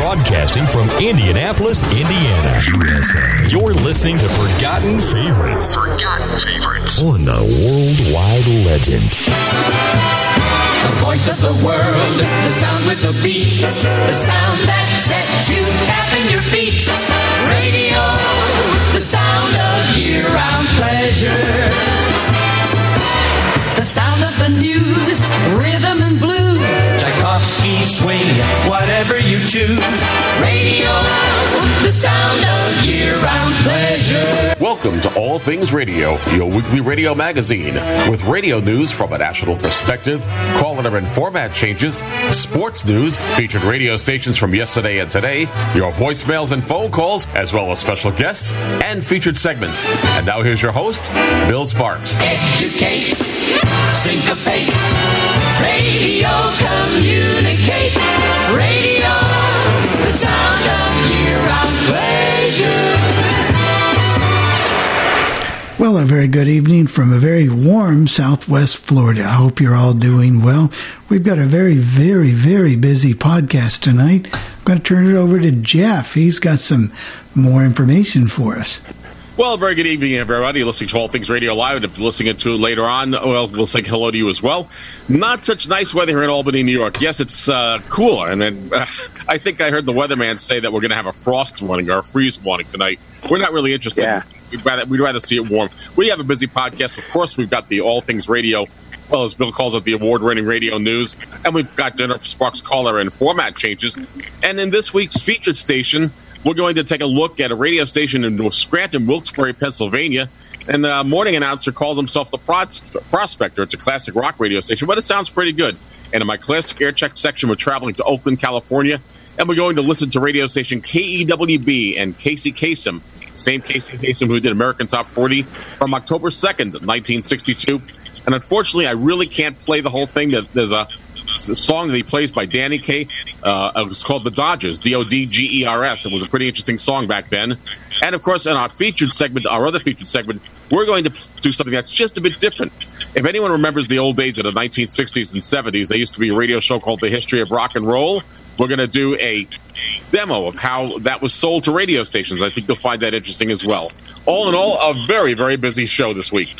Broadcasting from Indianapolis, Indiana, USA. You're listening to Forgotten Favorites. Forgotten favorites. On the Worldwide Legend. The voice of the world, the sound with the beat, the sound that sets you tapping your feet. Radio, the sound of year-round pleasure. Swing, whatever you choose. Radio, the sound of year-round pleasure. Welcome to All Things Radio, your weekly radio magazine, with radio news from a national perspective, caller and format changes, sports news, featured radio stations from yesterday and today, your voicemails and phone calls, as well as special guests and featured segments. And now here's your host, Bill Sparks. Educates, syncopates, radio communicates, Well, a very good evening from a very warm southwest Florida. I hope you're all doing well. We've got a very, very, very busy podcast tonight. I'm going to turn it over to Jeff. He's got some more information for us. Well, very good evening, everybody. You're listening to All Things Radio Live. And if you're listening to it later on, well, we'll say hello to you as well. Not such nice weather here in Albany, New York. Yes, it's uh, cooler. And then uh, I think I heard the weatherman say that we're going to have a frost warning or a freeze warning tonight. We're not really interested. Yeah. We'd rather, we'd rather see it warm. We have a busy podcast. Of course, we've got the All Things Radio, well, as Bill calls it, the award winning radio news. And we've got Jennifer Sparks caller and format changes. And in this week's featured station, we're going to take a look at a radio station in Scranton, Wilkes-Barre, Pennsylvania. And the morning announcer calls himself the Pros- Prospector. It's a classic rock radio station, but it sounds pretty good. And in my classic air check section, we're traveling to Oakland, California, and we're going to listen to radio station KEWB and Casey Kasem. Same Casey Kasem who did American Top 40 from October 2nd, 1962. And unfortunately, I really can't play the whole thing. There's a song that he plays by Danny Kaye. Uh, it was called The Dodgers, D O D G E R S. It was a pretty interesting song back then. And of course, in our featured segment, our other featured segment, we're going to do something that's just a bit different. If anyone remembers the old days of the 1960s and 70s, there used to be a radio show called The History of Rock and Roll. We're going to do a demo of how that was sold to radio stations. I think you'll find that interesting as well. All in all, a very, very busy show this week.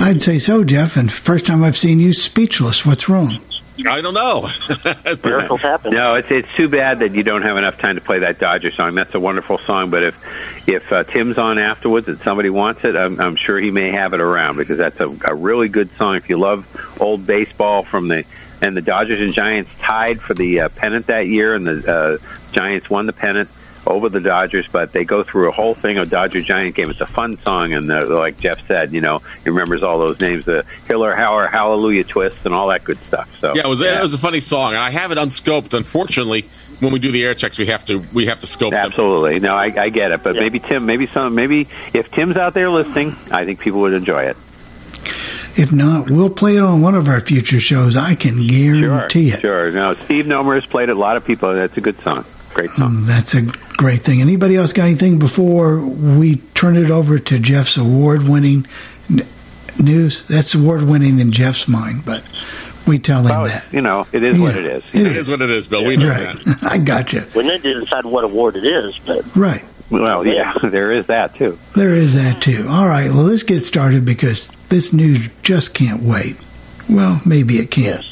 I'd say so, Jeff. And first time I've seen you speechless. What's wrong? I don't know. Miracles happen. No, it's it's too bad that you don't have enough time to play that Dodger song. That's a wonderful song, but if if uh, Tim's on afterwards and somebody wants it, I'm, I'm sure he may have it around because that's a, a really good song. If you love old baseball from the and the Dodgers and Giants tied for the uh, pennant that year, and the uh, Giants won the pennant over the Dodgers, but they go through a whole thing of Dodger Giant game. It's a fun song, and uh, like Jeff said, you know, he remembers all those names, the Hiller Hauer Hallelujah twist, and all that good stuff. So Yeah, it was it was a funny song, and I have it unscoped. Unfortunately, when we do the air checks, we have to we have to scope them. Absolutely. No, I, I get it. But maybe Tim, maybe some, maybe if Tim's out there listening, I think people would enjoy it. If not, we'll play it on one of our future shows. I can guarantee it. Sure. No, Steve Nomer has played it. A lot of people. That's a good song. Great song. Mm, That's a great thing. Anybody else got anything before we turn it over to Jeff's award-winning n- news? That's award-winning in Jeff's mind, but we tell him Well, that. you know, it is what it is. it It is what it is, Bill. We know Right. that. I got you. We need to decide what award it is, but Right. Well, yeah, there is that too. There is that too. All right. Well, let's get started because this news just can't wait. Well, maybe it can.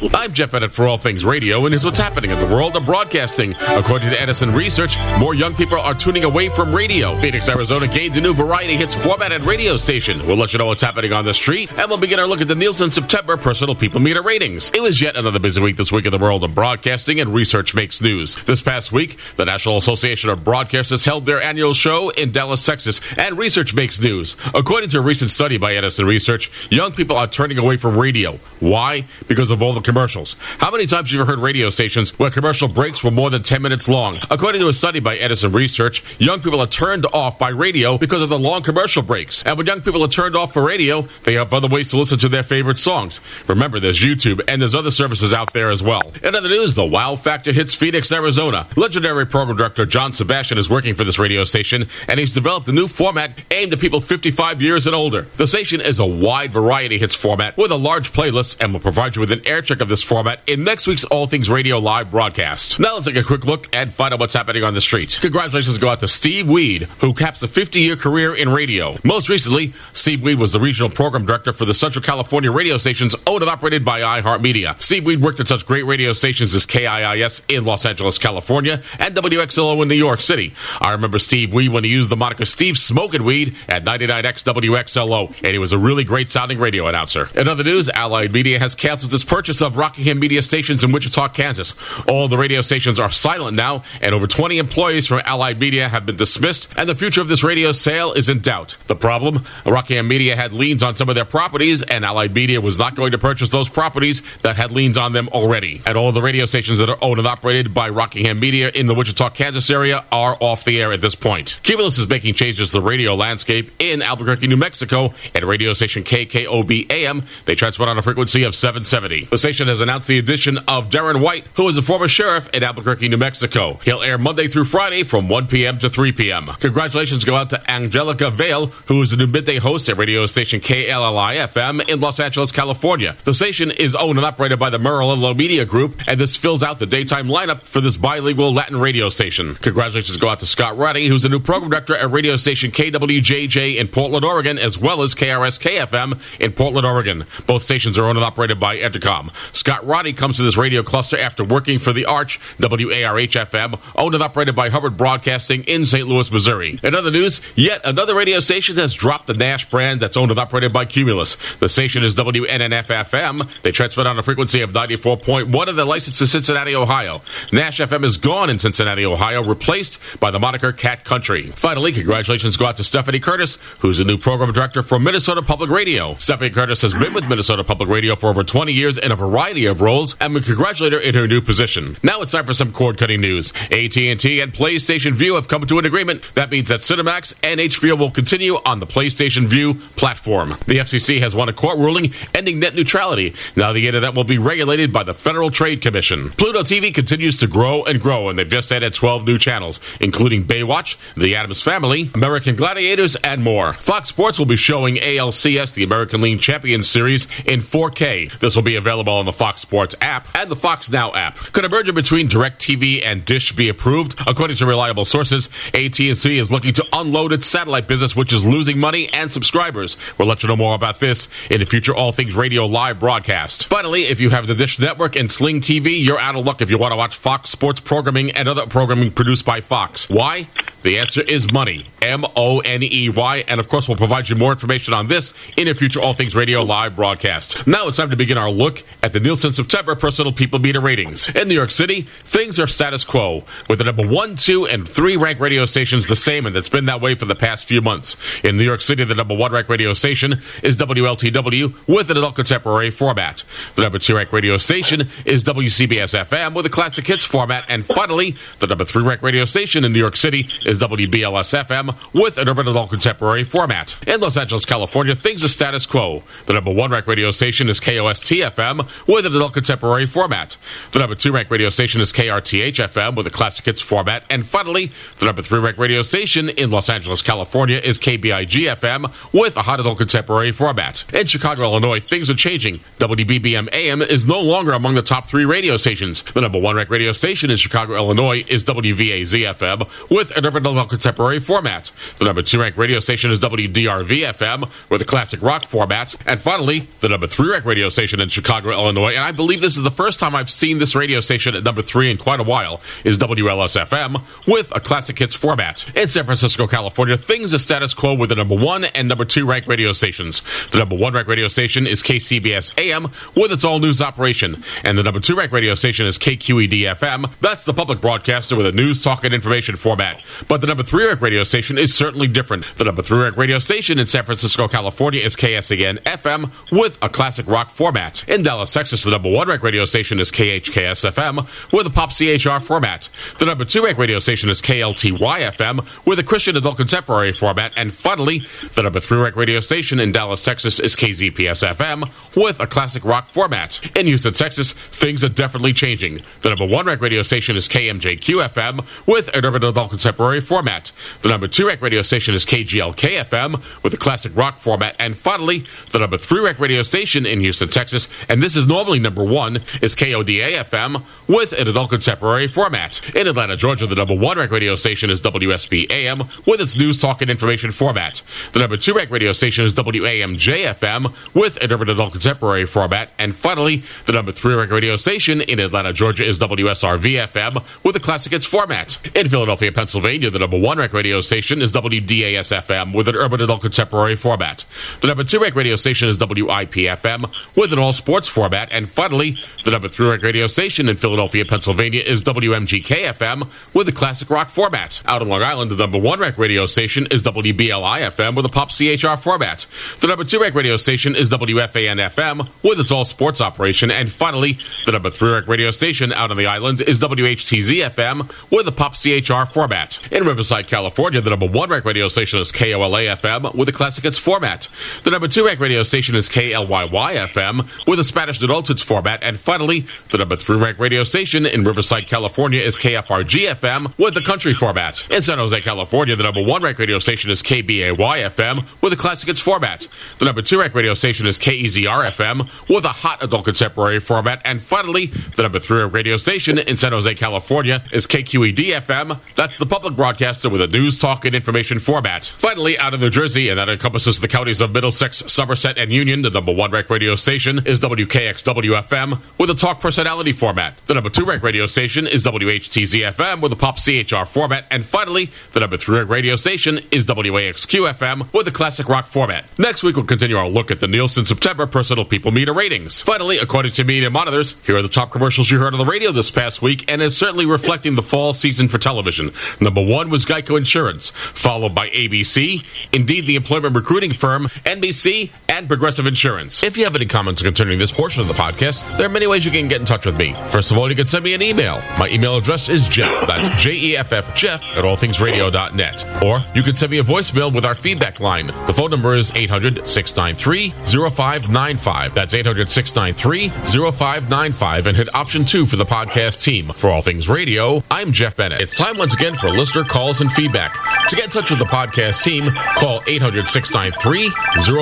I'm Jeff Bennett for All Things Radio, and here's what's happening in the world of broadcasting. According to Edison Research, more young people are tuning away from radio. Phoenix, Arizona gains a new variety hits formatted radio station. We'll let you know what's happening on the street, and we'll begin our look at the Nielsen September Personal People Meter ratings. It was yet another busy week this week in the world of broadcasting, and research makes news. This past week, the National Association of Broadcasters held their annual show in Dallas, Texas, and research makes news. According to a recent study by Edison Research, young people are turning away from radio. Why? Because of all the commercials. How many times have you heard radio stations where commercial breaks were more than 10 minutes long? According to a study by Edison Research, young people are turned off by radio because of the long commercial breaks. And when young people are turned off for radio, they have other ways to listen to their favorite songs. Remember, there's YouTube and there's other services out there as well. In other news, the Wow Factor hits Phoenix, Arizona. Legendary program director John Sebastian is working for this radio station, and he's developed a new format aimed at people 55 years and older. The station is a wide variety hits format with a large playlist and will provide you with an air check of this format in next week's All Things Radio live broadcast. Now let's take a quick look and find out what's happening on the street. Congratulations go out to Steve Weed, who caps a 50 year career in radio. Most recently, Steve Weed was the regional program director for the Central California radio stations owned and operated by iHeartMedia. Steve Weed worked at such great radio stations as KIIS in Los Angeles, California, and WXLO in New York City. I remember Steve Weed when he used the moniker Steve Smoking Weed at 99X WXLO, and he was a really great sounding radio announcer. In other news, Allied Media has canceled its purchase of Rockingham Media stations in Wichita, Kansas. All the radio stations are silent now, and over 20 employees from Allied Media have been dismissed, and the future of this radio sale is in doubt. The problem? Rockingham Media had liens on some of their properties, and Allied Media was not going to purchase those properties that had liens on them already. And all the radio stations that are owned and operated by Rockingham Media in the Wichita, Kansas area are off the air at this point. Cumulus is making changes to the radio landscape in Albuquerque, New Mexico, at radio station KKOB AM. They transmit on a frequency of 770. The station has announced the addition of Darren White, who is a former sheriff in Albuquerque, New Mexico. He'll air Monday through Friday from 1 p.m. to 3 p.m. Congratulations go out to Angelica Vale, who is the new midday host at radio station KLLI FM in Los Angeles, California. The station is owned and operated by the Murillo Media Group, and this fills out the daytime lineup for this bilingual Latin radio station. Congratulations go out to Scott Roddy, who's the new program director at radio station KWJJ in Portland, Oregon, as well as KRS KFM in Portland, Oregon. Both stations are owned and operated by Entercom. Scott Roddy comes to this radio cluster after working for the Arch, WARH FM, owned and operated by Hubbard Broadcasting in St. Louis, Missouri. In other news, yet another radio station has dropped the Nash brand that's owned and operated by Cumulus. The station is WNNF FM. They transmit on a frequency of 94.1 and they're licensed to Cincinnati, Ohio. Nash FM is gone in Cincinnati, Ohio, replaced by the moniker Cat Country. Finally, congratulations go out to Stephanie Curtis, who's the new program director for Minnesota Public Radio. Stephanie Curtis has been with Minnesota Public Radio for over 20 years in a variety of roles, and we congratulate her in her new position. Now it's time for some cord-cutting news. AT&T and PlayStation Vue have come to an agreement. That means that Cinemax and HBO will continue on the PlayStation Vue platform. The FCC has won a court ruling ending net neutrality. Now the internet will be regulated by the Federal Trade Commission. Pluto TV continues to grow and grow, and they've just added 12 new channels, including Baywatch, The Addams Family, American Gladiators, and more. Fox Sports will be showing ALCS, the American League Champions Series, in 4K. This will be available on the Fox Sports app and the Fox Now app. Could a merger between DirecTV and Dish be approved? According to reliable sources, AT&T is looking to unload its satellite business, which is losing money and subscribers. We'll let you know more about this in a future All Things Radio live broadcast. Finally, if you have the Dish Network and Sling TV, you're out of luck if you want to watch Fox Sports programming and other programming produced by Fox. Why? The answer is money. M O N E Y. And of course, we'll provide you more information on this in a future All Things Radio live broadcast. Now it's time to begin our look at the Nielsen September Personal People Meter ratings. In New York City, things are status quo, with the number one, two, and three ranked radio stations the same, and it's been that way for the past few months. In New York City, the number one ranked radio station is WLTW with an adult contemporary format. The number two ranked radio station is WCBS FM with a classic hits format. And finally, the number three ranked radio station in New York City is WBLS FM with an urban adult contemporary format. In Los Angeles, California, things are status quo. The number one ranked radio station is KOST FM with an adult contemporary format. The number two ranked radio station is KRTH FM with a classic hits format. And finally, the number three ranked radio station in Los Angeles, California is KBIG FM with a hot adult contemporary format. In Chicago, Illinois, things are changing. WBBM AM is no longer among the top three radio stations. The number one ranked radio station in Chicago, Illinois is WVAZ FM with an urban contemporary format. The number two ranked radio station is WDRV FM with a classic rock format. And finally, the number three ranked radio station in Chicago, Illinois, and I believe this is the first time I've seen this radio station at number three in quite a while, is WLS FM with a classic hits format. In San Francisco, California, things are status quo with the number one and number two ranked radio stations. The number one ranked radio station is KCBS AM with its all news operation, and the number two ranked radio station is KQED FM. That's the public broadcaster with a news, talk, and information format. But the number three ranked radio station is certainly different. The number three ranked radio station in San Francisco, California is KSAN FM with a classic rock format. In Dallas, Texas, the number one ranked radio station is KHKS FM with a pop CHR format. The number two ranked radio station is KLTY FM with a Christian adult contemporary format. And finally, the number three ranked radio station in Dallas, Texas is KZPS FM with a classic rock format. In Houston, Texas, things are definitely changing. The number one ranked radio station is KMJQ FM with an urban adult contemporary contemporary format. The number two rec radio station is KGLK FM with a classic rock format. And finally, the number three rec radio station in Houston, Texas, and this is normally number one, is KODA FM with an adult contemporary format. In Atlanta, Georgia, the number one rec radio station is WSB AM with its news, talk, and information format. The number two rec radio station is WAMJ FM with an urban adult contemporary format. And finally, the number three rec radio station in Atlanta, Georgia is WSRV FM with a classic hits format. In Philadelphia, Pennsylvania, the number one rec radio station is WDAS FM with an urban adult contemporary format. The number two rec radio station is WIP FM with an all sports format. And finally, the number three rec radio station in Philadelphia, Pennsylvania is WMGK FM with a classic rock format. Out on Long Island, the number one rec radio station is WBLI FM with a pop CHR format. The number two rec radio station is WFAN FM with its all sports operation. And finally, the number three rec radio station out on the island is WHTZ FM with a pop CHR format. In Riverside, California, the number one rec radio station is KOLA FM with a classic hits format. The number two rec radio station is KLYY FM with a Spanish adult hits format. And finally, the number three rec radio station in Riverside, California is KFRG FM with a country format. In San Jose, California, the number one rec radio station is KBAY FM with a classic hits format. The number two rec radio station is KEZR FM with a hot adult contemporary format. And finally, the number three radio station in San Jose, California is KQED FM. That's the public with a news, talk, and information format. Finally, out of New Jersey, and that encompasses the counties of Middlesex, Somerset, and Union, the number one rec radio station is WKXW FM with a talk personality format. The number two rec radio station is WHTZ FM with a pop CHR format. And finally, the number three rec radio station is WAXQ FM with a classic rock format. Next week, we'll continue our look at the Nielsen September Personal People Meter ratings. Finally, according to Media Monitors, here are the top commercials you heard on the radio this past week, and is certainly reflecting the fall season for television. Number one was Geico Insurance, followed by ABC, Indeed, the employment recruiting firm, NBC, and Progressive Insurance. If you have any comments concerning this portion of the podcast, there are many ways you can get in touch with me. First of all, you can send me an email. My email address is Jeff. That's J E F F Jeff at allthingsradio.net. Or you can send me a voicemail with our feedback line. The phone number is 800 693 0595. That's 800 693 0595 and hit option two for the podcast team. For All Things Radio, I'm Jeff Bennett. It's time once again for a listener calls and feedback. To get in touch with the podcast team, call 800 693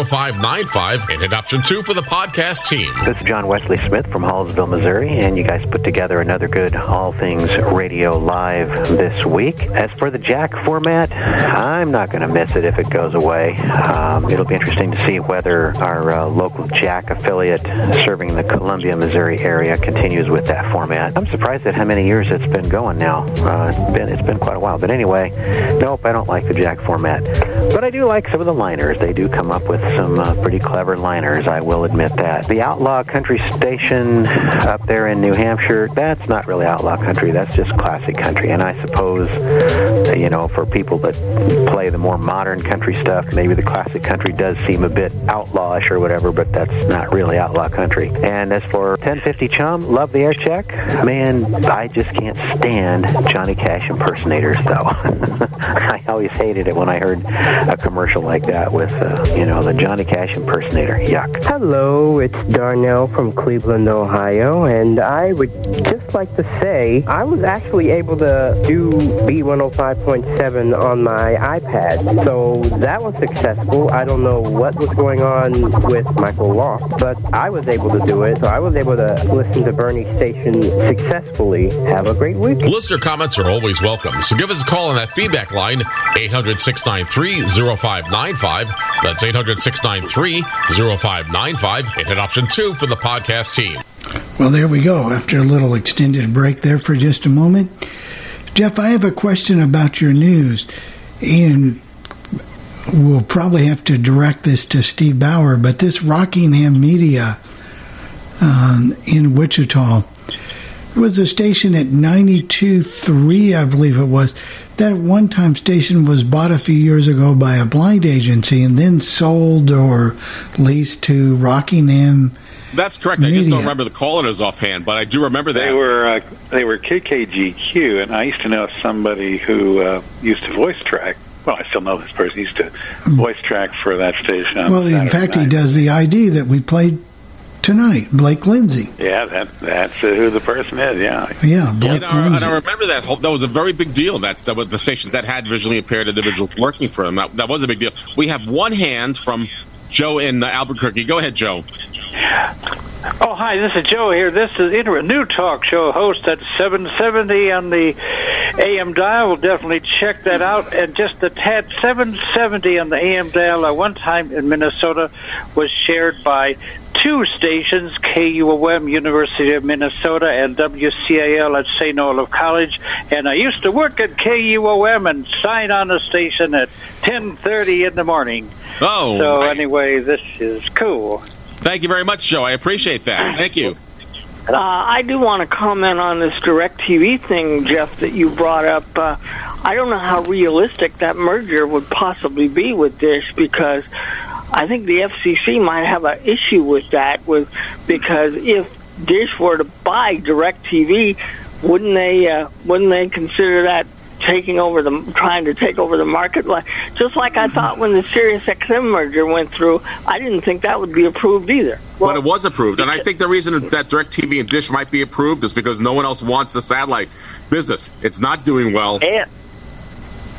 0595 and hit option two for the podcast team. This is John Wesley Smith from Hallsville, Missouri, and you guys put together another good All Things Radio Live this week. As for the Jack format, I'm not going to miss it if it goes away. Um, it'll be interesting to see whether our uh, local Jack affiliate serving the Columbia, Missouri area continues with that format. I'm surprised at how many years it's been going now. Uh, it's been it's been quite a while. But anyway, nope, I don't like the Jack format. But I do like some of the liners. They do come up with some uh, pretty clever liners. I will admit that. The Outlaw Country Station up there in New Hampshire, that's not really outlaw country. That's just classic country. And I suppose, you know, for people that play the more modern country stuff, maybe the classic country does seem a bit outlawish or whatever, but that's not really outlaw country. And as for 1050 Chum, love the air check. Man, I just can't stand Johnny Cash impersonators, though. I always hated it when I heard a commercial like that with, uh, you know, the Johnny Cash impersonator. Yuck. Hello, it's Darnell from Cleveland, Ohio, and I would just like to say I was actually able to do B105.7 on my iPad, so that was successful. I don't know what was going on with Michael Loft, but I was able to do it, so I was able to listen to Bernie's station successfully. Have a great week. Listener comments are always welcome, so give us a call on that feedback line, 800 693 0595. That's 800 693 0595, and hit option two for the podcast team. Well, there we go. After a little extended break there for just a moment. Jeff, I have a question about your news. And we'll probably have to direct this to Steve Bauer, but this Rockingham Media um, in Wichita was a station at 92.3, I believe it was. That one time station was bought a few years ago by a blind agency and then sold or leased to Rockingham. That's correct. I just don't remember the callers offhand, but I do remember that. They were uh, they were KKGQ, and I used to know somebody who uh, used to voice track. Well, I still know this person. He used to voice track for that station. Well, in Saturday fact, he does the ID that we played tonight, Blake Lindsay. Yeah, that that's uh, who the person is. Yeah. Yeah, Blake And I, and I remember that whole, that was a very big deal that, that was the station that had visually impaired individuals working for them. That, that was a big deal. We have one hand from Joe in uh, Albuquerque. Go ahead, Joe. Oh, hi, this is Joe here. This is Inter- new talk show host at 770 on the AM dial. We'll definitely check that out. And just a tad, 770 on the AM dial at one time in Minnesota was shared by two stations, KUOM, University of Minnesota, and WCAL at St. Olaf College. And I used to work at KUOM and sign on the station at 10.30 in the morning. Oh, So right. anyway, this is cool. Thank you very much, Joe. I appreciate that. Thank you. Uh, I do want to comment on this DirecTV thing, Jeff, that you brought up. Uh, I don't know how realistic that merger would possibly be with Dish because I think the FCC might have an issue with that. With because if Dish were to buy DirecTV, wouldn't they? Uh, wouldn't they consider that? Taking over the, trying to take over the market, like just like I thought when the Sirius XM merger went through, I didn't think that would be approved either. but it was approved, and I think the reason that DirecTV and Dish might be approved is because no one else wants the satellite business. It's not doing well. And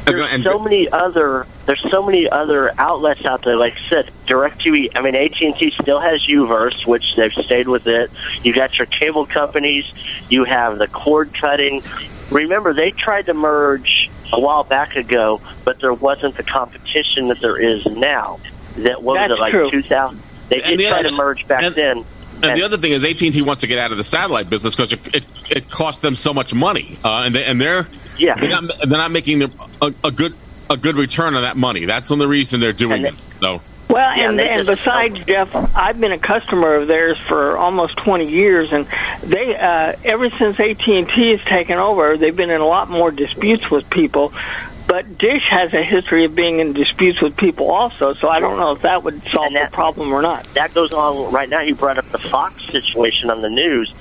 there's And- so many other there's so many other outlets out there. Like I said, DirecTV. I mean, AT and T still has UVerse, which they've stayed with it. You got your cable companies. You have the cord cutting. Remember, they tried to merge a while back ago, but there wasn't the competition that there is now. That what was That's it like true. 2000? They And did the try other- to merge back and- then. And the other thing is, AT and T wants to get out of the satellite business because it, it it costs them so much money, uh, and they, and they're Yeah. they're not, they're not making a, a, a good a good return on that money. That's the only reason they're doing it. So Well, Yeah, and they and just- besides Jeff, I've been a customer of theirs for almost 20 years, and they uh, ever since AT and T has taken over, they've been in a lot more disputes with people. But Dish has a history of being in disputes with people also, so I don't know if that would solve that- the problem or not. that goes on right now. You brought up the Fox situation on the news.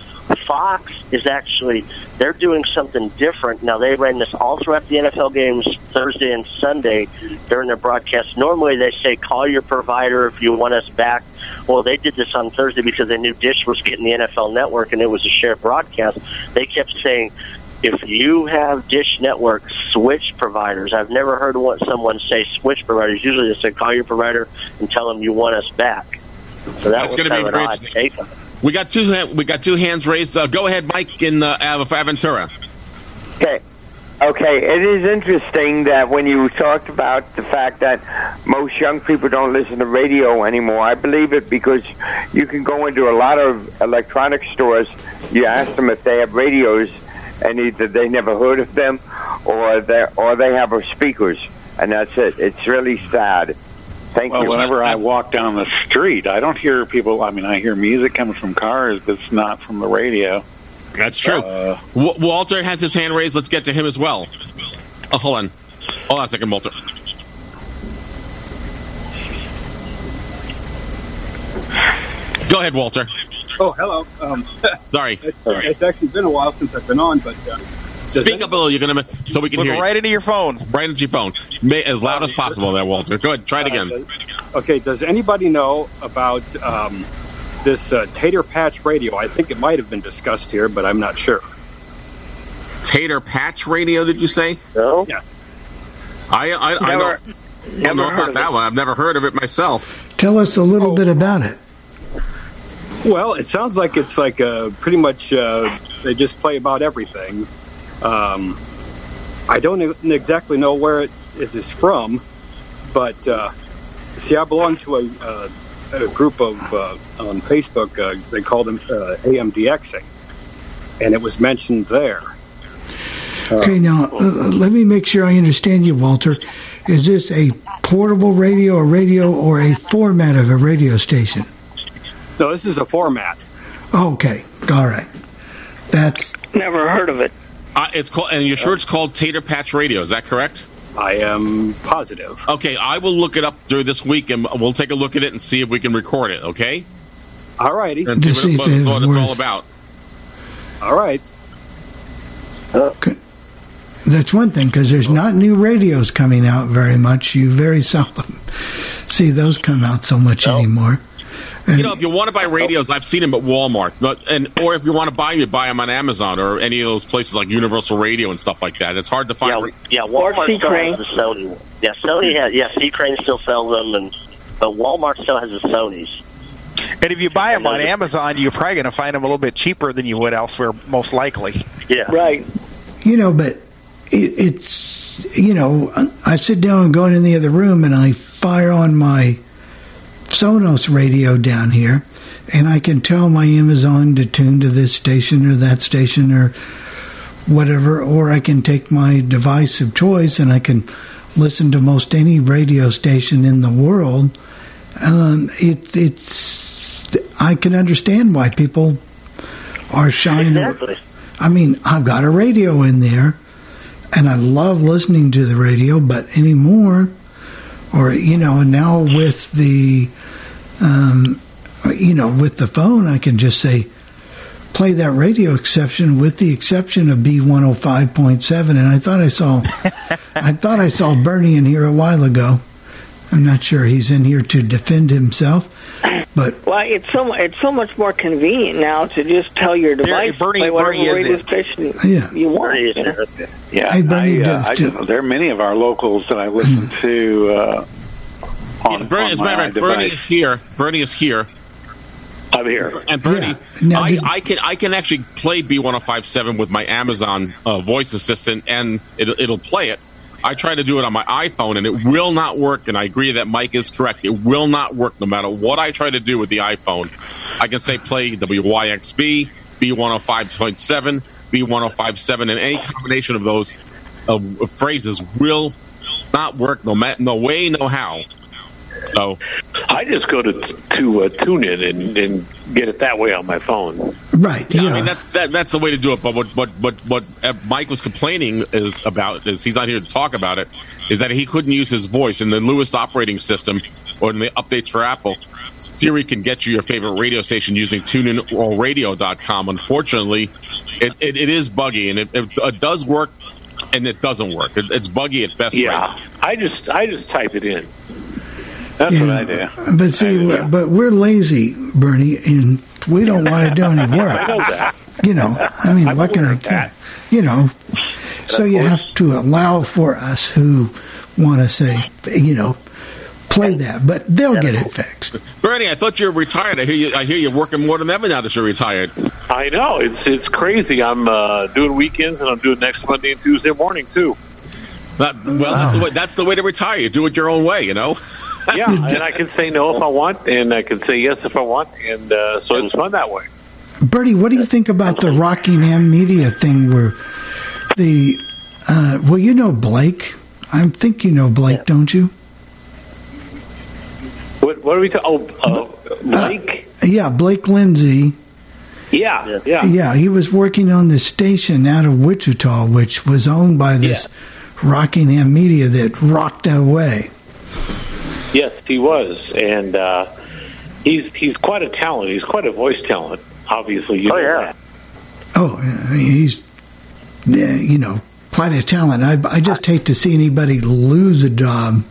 Fox is actually they're doing something different now. They ran this all throughout the NFL games Thursday and Sunday during their broadcast. Normally they say call your provider if you want us back. Well, they did this on Thursday because they knew Dish was getting the NFL Network and it was a shared broadcast. They kept saying. If you have Dish Network, switch providers. I've never heard what someone say switch providers. Usually they say call your provider and tell them you want us back. So that That's was gonna kind be of an odd take on it. We got two we got two hands raised. Uh, go ahead, Mike in uh, Av- Aventura. Okay. Okay, it is interesting that when you talked about the fact that most young people don't listen to radio anymore, I believe it because you can go into a lot of electronic stores, you ask them if they have radios, and either they never heard of them or they or they have speakers, and that's it. It's really sad. Thank Well, you. whenever I walk down the street, I don't hear people. I mean, I hear music coming from cars, but it's not from the radio. That's true. Uh, W- Walter has his hand raised. Let's get to him as well. Oh, hold on. Hold on a second, Walter. Go ahead, Walter. Oh, hello. Um, Sorry. it's, it's actually been a while since I've been on, but uh, does Speak up a little. You're gonna so we can Look hear you. right into your phone. Right into your phone. May, as loud as possible, there, Walter. Go ahead. Try it again. Uh, okay, does anybody know about um, this uh, Tater Patch Radio? I think it might have been discussed here, but I'm not sure. Tater Patch Radio? Did you say? No. Yeah. I I, I Never- don't, I don't know never heard about that it. one. I've never heard of it myself. Tell us a little bit about it. Well, it sounds like it's like uh, pretty much uh, they just play about everything. Um, I don't e- exactly know where it, it is from, but uh, see, I belong to a, uh, a group of uh, on Facebook. Uh, they call them uh, AMDXing, and it was mentioned there. Okay, now uh, let me make sure I understand you, Walter. Is this a portable radio, a radio, or a format of a radio station? No, this is a format. Okay, all right. That's Never heard of it. Uh, it's called, and you're sure it's called Tater Patch Radio? Is that correct? I am positive. Okay, I will look it up through this week, and we'll take a look at it and see if we can record it. Okay. All righty. And see To see what, what, what it's it's all about. All right. Okay. that's one thing because there's not new radios coming out very much. You very seldom see those come out so much anymore. You know, if you want to buy oh. radios, I've seen them at Walmart. But and or if you want to buy them, you buy them on Amazon or any of those places like Universal Radio and stuff like that. It's hard to find. Yeah, Walmart still has the Sony. Yeah, Sony has. Yeah, C Crane still sells them, and but Walmart still has the Sonys. And if you buy them on Amazon, you're probably going to find them a little bit cheaper than you would elsewhere, most likely. Yeah. Right. You know, but it, it's you know, I sit down and go in the other room and I fire on my Sonos radio down here, and I can tell my Amazon to tune to this station or that station or whatever, or I can take my device of choice and I can listen to most any radio station in the world. Um, it's it's I can understand why people are shying. Exactly. I mean, I've got a radio in there, and I love listening to the radio, but anymore, or you know, now with the, um, you know, with the phone, I can just say, play that radio exception with the exception of B one hundred five point seven. And I thought I saw, I thought I saw Bernie in here a while ago. I'm not sure he's in here to defend himself, but Well, it's so it's so much more convenient now to just tell your device Bernie- to play whatever Bernie is radio it. station Yeah. you want. you know? Yeah, Hey, Bernie, I, uh, does I too. just, there are many of our locals that I listen to uh, on, Bernie, on as a matter of fact, Bernie is here. Bernie is here. I'm here. And Bernie, Now, I, I can I can actually play B1057 with my Amazon uh, voice assistant, and it, it'll play it. I try to do it on my iPhone, and it will not work. And I agree that Mike is correct. It will not work no matter what I try to do with the iPhone. I can say play WYXB, B105.7, B1057, and any combination of those uh, phrases will not work no, ma- no way, no how. So I just go to to uh, TuneIn and, and get it that way on my phone. right, Yeah, yeah, I mean that's that, that's the way to do it. But what what what what uh, Mike was complaining is about is he's not here to talk about it. Is that he couldn't use his voice in the newest operating system or in the updates for Apple. Siri can get you your favorite radio station using TuneIn or Radio.com. Unfortunately, it, it, it is buggy and it, it, it does work and it doesn't work. It, it's buggy at best. Yeah, right I just I just type it in. That's Yeah. what I do. But see, but we're lazy, Bernie, and we don't want to do any I work. know that. You know, I mean, what can I tell? You know, so you have to allow for us who want to say, you know, play that, but they'll get it fixed. Bernie, I thought you were retired. I hear you. I hear you're working more than ever now that you're retired. I know it's it's crazy. I'm uh, doing weekends and I'm doing next Monday and Tuesday morning too. That, well, that's the way. That's the way to retire. You do it your own way. You know. Yeah, and I can say no if I want, and I can say yes if I want, and uh, so it's fun that way. Bertie, what do you think about the Rockingham media thing where the, uh, well, you know Blake. I think you know Blake, don't you? What what are we talking? Oh, uh, Blake. Yeah, Blake Lindsay. yeah, yeah, Yeah, he was working on this station out of Wichita, which was owned by this Rockingham media that rocked away. Yes, he was, and uh, he's he's quite a talent. He's quite a voice talent. Obviously, you Oh, know yeah. that. Oh, I mean, he's you know, quite a talent. I, I just hate to see anybody lose a job.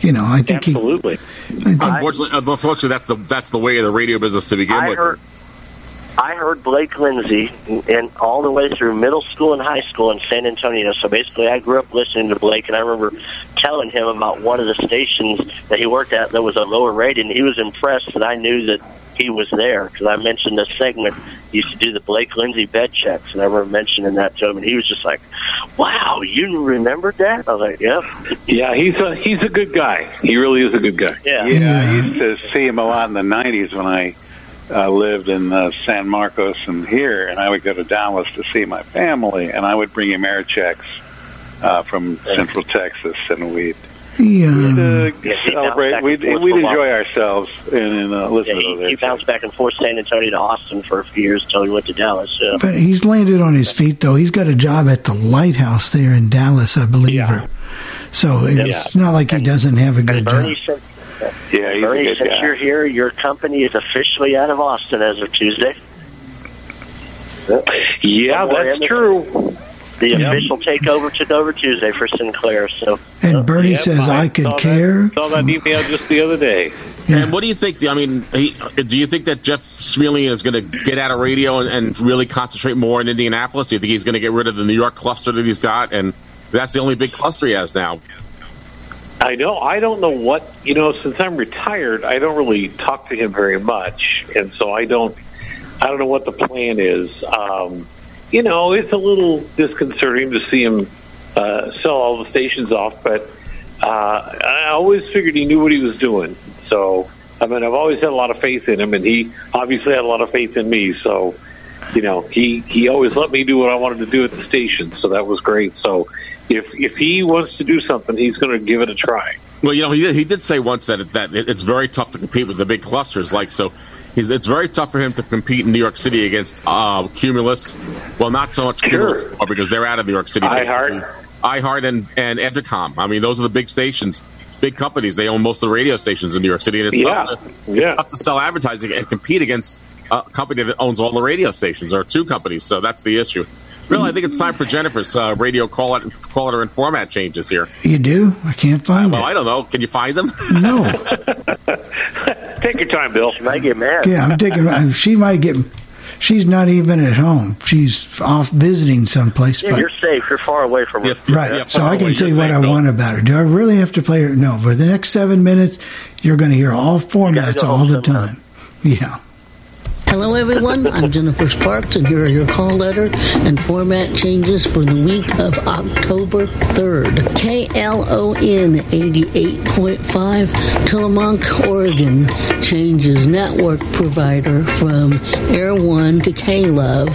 You know, I think Absolutely. he. I think, Unfortunately, unfortunately, that's the that's the way of the radio business to begin I with. heard, I heard Blake Lindsay and all the way through middle school and high school in San Antonio. So basically, I grew up listening to Blake, and I remember telling him about one of the stations that he worked at that was a lower rating. He was impressed that I knew that he was there because I mentioned this segment. He used to do the Blake Lindsay bed checks, and I remember mentioning that to him, and he was just like, "Wow, you remembered that?" I was like, "Yep." Yeah, he's a he's a good guy. He really is a good guy. Yeah. Yeah, I used to see him a lot in the '90s when I uh, lived in uh, San Marcos and here, and I would go to Dallas to see my family, and I would bring him air checks uh, from Central Texas, and we'd yeah. uh, Yeah, celebrate. We'd, and forth we'd for a while. enjoy ourselves and, and uh, listen Yeah, to those he, air he bounced back and forth San Antonio to Austin for a few years until he went to Dallas. Yeah. But he's landed on his feet, though. He's got a job at the lighthouse there in Dallas, I believe. Yeah. Or, so it's Yeah. not like he doesn't have a good job. Bernie, since, Yeah, he's a Bernie, good since guy. you're here, your company is officially out of Austin as of Tuesday. Yeah, Don't that's I'm- true. The official takeover took over Tuesday for Sinclair. So And Bernie Yep, says, I saw could that- care. Saw that email just the other day. And what do you think? I mean, he, do you think that Jeff Smulyan is going to get out of radio and, and really concentrate more in Indianapolis? Do you think he's going to get rid of the New York cluster that he's got, and that's the only big cluster he has now? I know. I don't know what you know. Since I'm retired, I don't really talk to him very much, and so I don't. I don't know what the plan is. Um, you know, it's a little disconcerting to see him uh, sell all the stations off, but uh, I always figured he knew what he was doing. So, I mean, I've always had a lot of faith in him, and he obviously had a lot of faith in me. So, you know, he he always let me do what I wanted to do at the station. So that was great. So, if if he wants to do something, he's going to give it a try. Well, you know, he did, he did say once that that it's very tough to compete with the big clusters. Like so, he's it's very tough for him to compete in New York City against uh, Cumulus. Well, not so much Cumulus anymore because they're out of New York City. iHeart. iHeart and and Entercom. I mean, those are the big stations, big companies. They own most of the radio stations in New York City, and it's, Yeah. tough, to, it's tough to sell advertising and compete against a company that owns all the radio stations or two companies. So that's the issue. Really, I think it's time for Jennifer's uh, radio call it caller and format changes here. You do? I can't find Well, it. I don't know. Can you find them? No. Take your time, Bill. She might get mad. Yeah, I'm taking. She might get. She's not even at home. She's off visiting someplace. Yeah, but you're safe. You're far away from her. Right. so I can tell you what I want about her. Do I really have to play her? No. For the next seven minutes, you're going to hear all formats all the time. Yeah. Hello, everyone. I'm Jennifer Sparks, and here are your call letter and format changes for the week of October 3rd. KLON 88.5, Tillamook, Oregon, changes network provider from Air One to K Love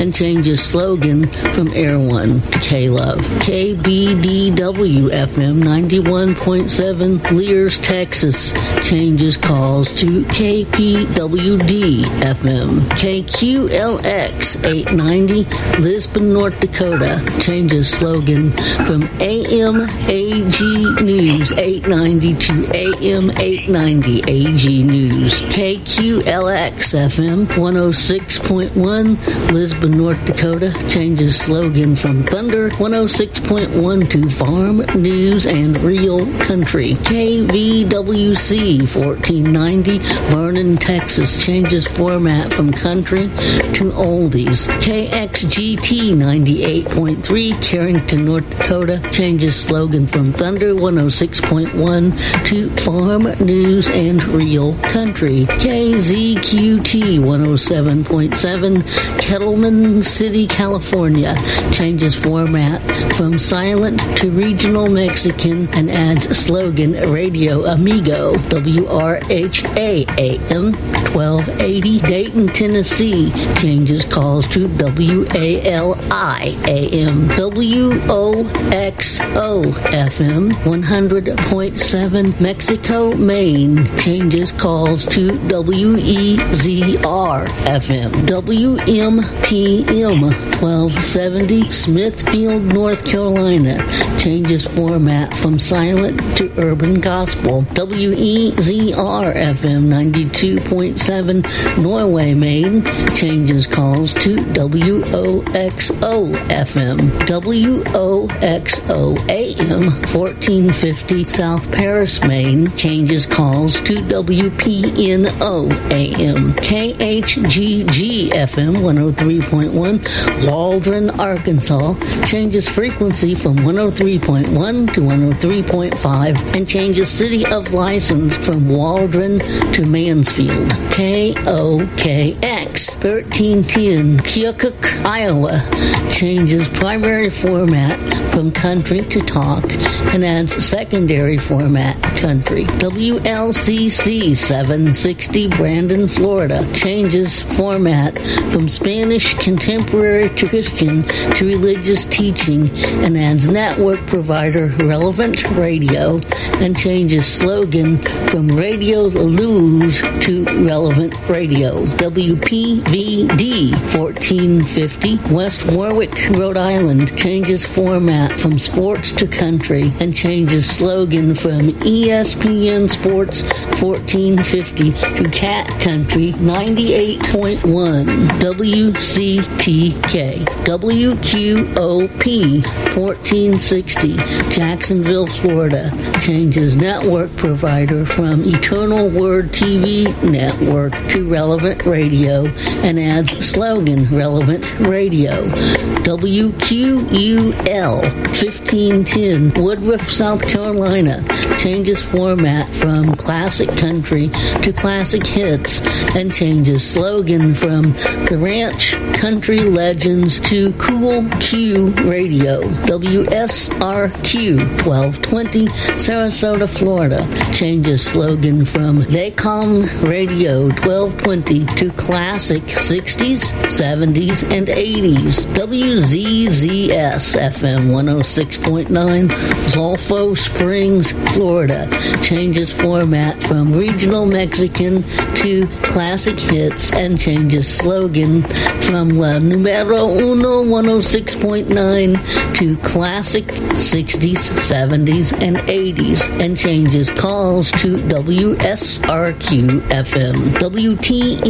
and changes slogan from Air One to K Love. KBDW FM 91.7, Lears, Texas, changes calls to KPWD FM. KQLX 890, Lisbon, North Dakota, changes slogan from AM AG News 890 to AM 890 AG News. KQLX FM 106.1, Lisbon, North Dakota, changes slogan from Thunder 106.1 to Farm News and Real Country. KVWC 1490, Vernon, Texas, changes format from country to oldies. KXGT 98.3, Carrington, North Dakota, changes slogan from Thunder 106.1 to Farm News and Real Country. KZQT 107.7, Kettleman City, California, changes format from silent to regional Mexican and adds slogan Radio Amigo WRHA AM 1280 Dayton, Tennessee, changes calls to WALI AM WOXO FM 100.7 Mexico, Maine, changes calls to WEZR FM WMPM 1270 Smithfield, North Carolina, changes format from silent to urban gospel WEZR FM 92.7 Maine, changes calls to WOXO FM WOXO AM 1450 South Paris, Maine, changes calls to WPNO AM KHGG FM 103.1 Waldron, Arkansas, changes frequency from 103.1 to 103.5 and changes city of license from Waldron to Mansfield. KOKX 1310 Keokuk, Iowa, changes primary format from country to talk and adds secondary format country. WLCC 760 Brandon, Florida, changes format from Spanish contemporary to Christian to religious teaching and adds network provider relevant radio and changes slogan from Radio Lose to relevant radio. WPVD 1450 West Warwick, Rhode Island. Changes format from sports to country and changes slogan from ESPN Sports 1450 to Cat Country 98.1 WCTK WQOP 1460 Jacksonville, Florida. Changes network provider from Eternal Word TV network to Relevant Radio and adds slogan Relevant Radio. WQUL 1510 Woodruff, South Carolina changes format from classic country to classic hits and changes slogan from the ranch country legends to cool Q radio. WSRQ 1220 Sarasota, Florida changes slogan from They Come Radio 1220 to classic 60s, 70s, and 80s. WZZS FM 106.9 Zolfo Springs, Florida changes format from regional Mexican to classic hits and changes slogan from La Numero Uno 106.9 to classic 60s, 70s, and 80s and changes calls to WSRQ FM.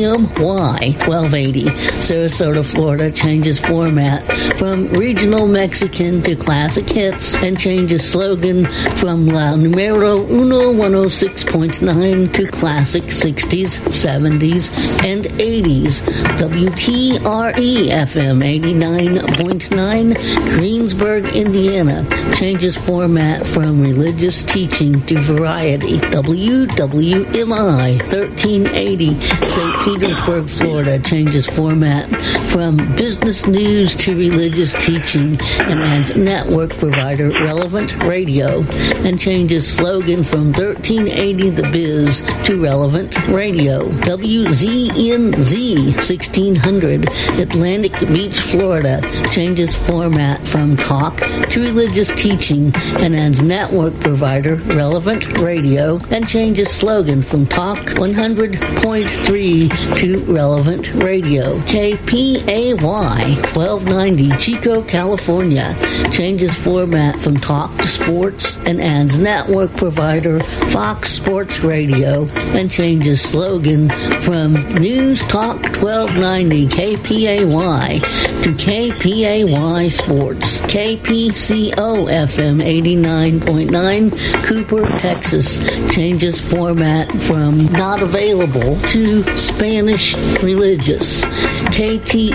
WTMY 1280 Sarasota, Florida changes format from regional Mexican to classic hits and changes slogan from La Numero Uno 106.9 to classic 60s, 70s, and 80s. WTRE FM 89.9 Greensburg, Indiana changes format from religious teaching to variety. WWMI 1380 St. Petersburg, Florida changes format from business news to religious teaching and adds network provider Relevant Radio and changes slogan from 1380 The Biz to Relevant Radio. WZNZ 1600 Atlantic Beach, Florida changes format from talk to religious teaching and adds network provider Relevant Radio and changes slogan from talk 100.3 to Relevant Radio. KPAY 1290 Chico, California changes format from talk to sports and adds network provider Fox Sports Radio and changes slogan from News Talk 1290 KPAY to KPAY Sports. KPCO FM 89.9 Cooper, Texas changes format from not available to Spanish religious. KTIX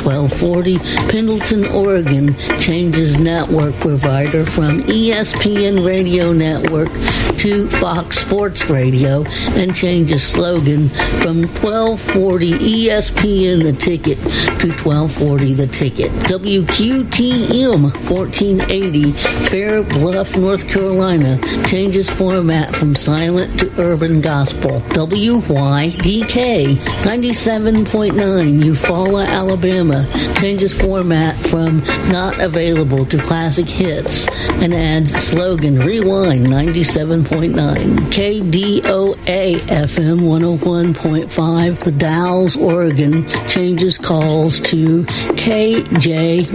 1240 Pendleton, Oregon changes network provider from ESPN Radio Network to Fox Sports Radio and changes slogan from 1240 ESPN The Ticket to 1240 The Ticket. WQTM 1480 Fair Bluff, North Carolina changes format from silent to urban gospel. WYDK 97.9 Eufaula, Alabama changes format from not available to classic hits and adds slogan Rewind 97.9 KDOA FM 101.5 The Dalles, Oregon. Changes calls to KJYV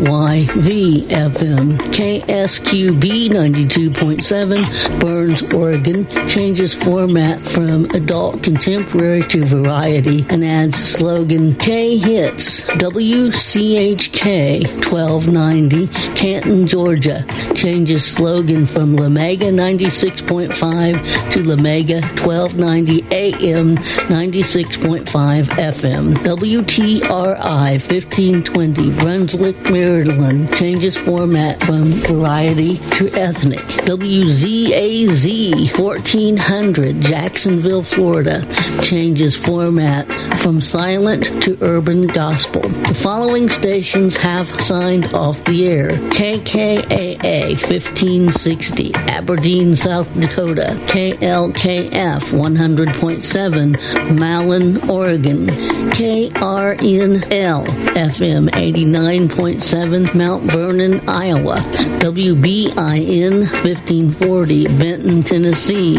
FM KSQB 92.7 Burns, Oregon. Changes format from adult contemporary to variety and adds slogan K Hits WCHK 1290 Canton, Georgia. Changes slogan from La Mega 96.5 to La Mega 1290 AM 96.5 FM WTRI 1520 Brunswick, Maryland. Changes format from variety to ethnic. WZAZ 1400 Jacksonville, Florida. Changes format from silent to urban gospel. The following stations have signed off the air. KKAA 1560, Aberdeen, South Dakota, KLKF 100.7, Malin, Oregon, KRNL FM 89.7, Mount Vernon, Iowa, WBIN 1540, Benton, Tennessee,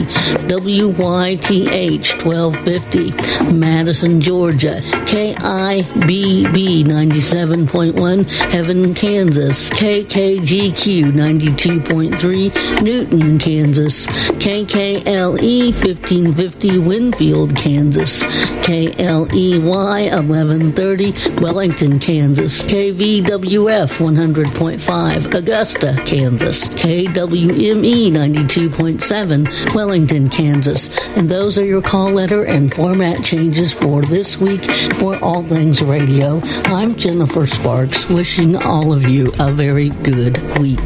WYTH 1250, Madison, Georgia. KIBB 97.1, Haven, Kansas. KKGQ 92.3, Newton, Kansas. KKLE 1550, Winfield, Kansas. KLEY 1130, Wellington, Kansas. KVWF 100.5, Augusta, Kansas. KWME 92.7, Wellington, Kansas. And those are your call letter and format changes for this week for All Things Radio. I'm Jennifer Sparks, wishing all of you a very good week.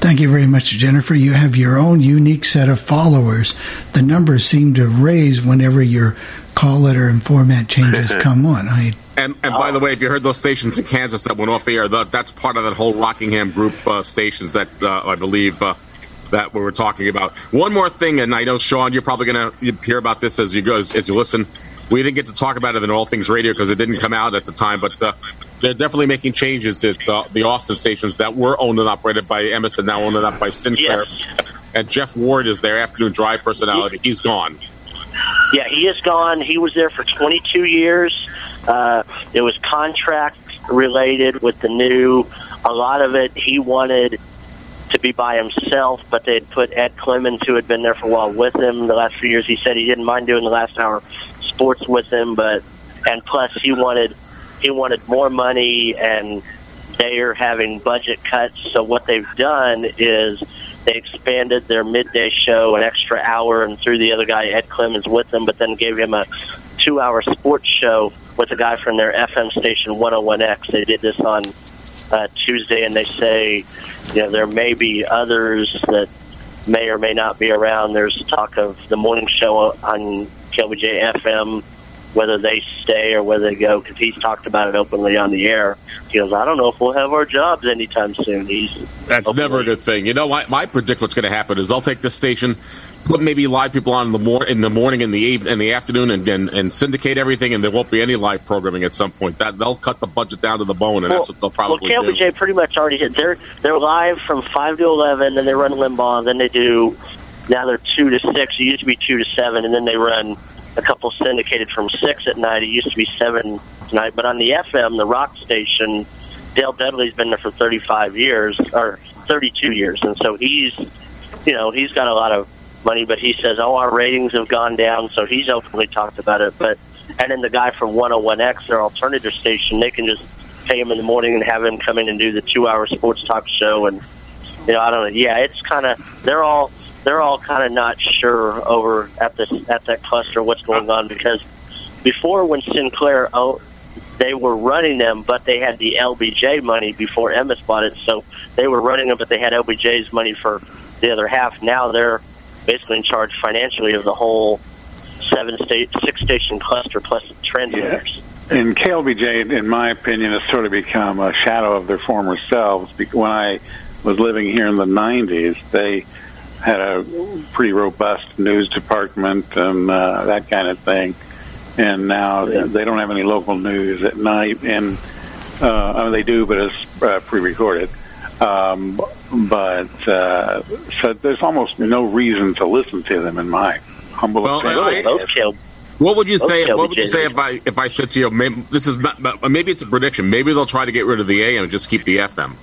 Thank you very much, Jennifer. You have your own unique set of followers. The numbers seem to raise whenever your call letter and format changes come on. I And, and by the way, if you heard those stations in Kansas that went off the air, that, that's part of that whole Rocking M group uh, stations that uh, I believe uh, that we were talking about. One more thing, and I know Sean, you're probably going to hear about this as you go as, as you listen. We didn't get to talk about it in All Things Radio because it didn't come out at the time, but uh, they're definitely making changes at uh, the Austin stations that were owned and operated by Emerson, now owned and operated by Sinclair. And Jeff Ward is their afternoon drive personality. He's gone. Yeah, he is gone. He was there for 22 years. Uh, it was contract related with the new. A lot of it he wanted to be by himself, but they'd put Ed Clemens, who had been there for a while, with him the last few years. He said he didn't mind doing the last hour sports with him, but and plus he wanted he wanted more money, and they are having budget cuts. So what they've done is they expanded their midday show an extra hour and threw the other guy Ed Clemens with them, but then gave him a two-hour sports show with a guy from their FM station 101X. They did this on uh, Tuesday, and they say you know there may be others that may or may not be around. There's talk of the morning show on KLBJ FM, whether they stay or whether they go, because he's talked about it openly on the air. He goes, I don't know if we'll have our jobs anytime soon. He's That's never a good thing. You know, I, I predict what's going to happen is they'll take this station, put maybe live people on in the mor- in the morning, in the eve- in the afternoon, and, and and syndicate everything, and there won't be any live programming at some point. That they'll cut the budget down to the bone, and that's what they'll well, probably do. Well, KLBJ pretty much already hit. They're they're live from five to eleven, then they run Limbaugh, and then they do. Now they're two to six. It used to be two to seven, and then they run a couple syndicated from six at night. It used to be seven tonight, but on the FM, the rock station, Dale Dudley's been there for 35 years or 32 years, and so he's, you know, he's got a lot of money. But he says, oh, our ratings have gone down, so he's openly talked about it. But and then the guy from 101X, their alternative station, they can just pay him in the morning and have him come in and do the two-hour sports talk show, and you know, I don't know. Yeah, it's kind of they're all they're all kind of not sure over at this at that cluster what's going on because before when Sinclair oh, they were running them, but they had the LBJ money before Emmis bought it, so they were running them, but they had LBJ's money for the other half. Now they're basically in charge financially of the whole seven state six station cluster plus transmitters. And KLBJ, in my opinion, has sort of become a shadow of their former selves. When I was living here in the 90s, they had a pretty robust news department and uh, that kind of thing. And now they don't have any local news at night. And uh, I mean, they do, but it's uh, pre-recorded. Um, but uh, so there's almost no reason to listen to them, in my humble Well, opinion. I- What would you say? shall What would you say if I if I said to you, maybe, this is maybe it's a prediction. Maybe they'll try to get rid of the AM and just keep the FM.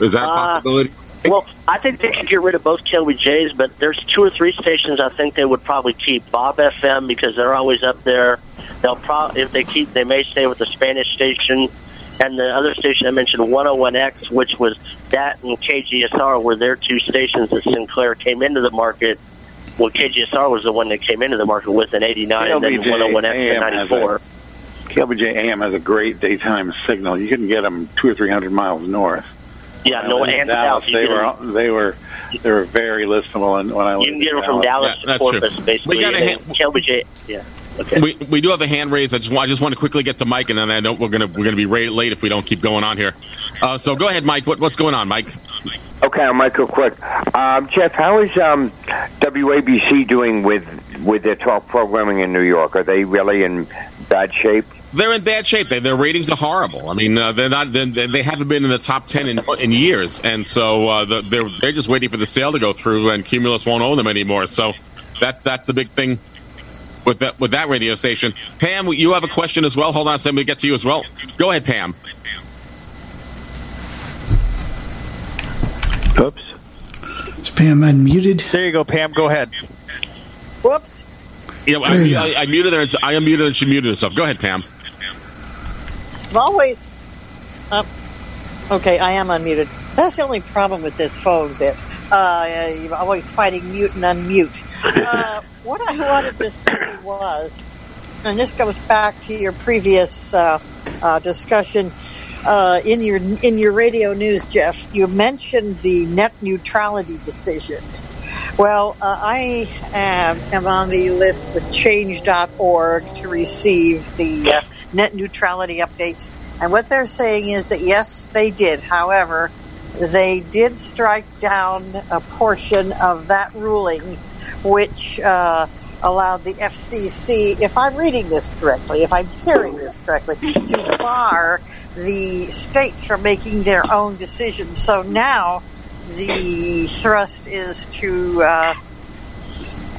Is that a Uh, possibility? Well, I think they could get rid of both KLBJs, but there's two or three stations I think they would probably keep. Bob FM because they're always up there. They'll probably if they keep, they may stay with the Spanish station, and the other station I mentioned, 101X, which was that and KGSR were their two stations that Sinclair came into the market. Well, KGSR was the one that came into the market with in '89, and then 101X in AM has a- '94. KLBJ AM has a great daytime signal. You can get them two or three hundred miles north. Yeah, no, in and Dallas, south. They were they were they were very listenable. And when I You can get them from Dallas to Corpus, basically. We got a hand- then yeah. Okay. We, we do have a hand raised. I just want, I just want to quickly get to Mike, and then I know we're gonna we're gonna be ra- late if we don't keep going on here. Uh, so go ahead, Mike. What, what's going on, Mike? Okay, I'll make it quick. Um, Jeff, how is um, WABC doing with with their talk programming in New York? Are they really in bad shape? They're in bad shape. They, their ratings are horrible. I mean, uh, they're not. They're, they haven't been in the top ten in, in years, and so uh, the, they're they're just waiting for the sale to go through, and Cumulus won't own them anymore. So that's that's the big thing with that with that radio station. Pam, you have a question as well. Hold on a second, we get to you as well. Go ahead, Pam. Oops. Is Pam unmuted? There you go, Pam. Go ahead. Whoops. You know, I, I, I muted her. and I unmuted and she muted herself. Go ahead, Pam. I've always. Uh, okay, I am unmuted. That's the only problem with this phone bit. Uh, you're always fighting mute and unmute. Uh, what I wanted to say was, and this goes back to your previous uh, uh, discussion uh, in your in your radio news, Jeff. You mentioned the net neutrality decision. Well, uh, I am, am on the list with Change.org to receive the uh, net neutrality updates. And what they're saying is that yes, they did. However, they did strike down a portion of that ruling, which uh, allowed the FCC, if I'm reading this correctly, if I'm hearing this correctly, to bar the states from making their own decisions. So now the thrust is to uh,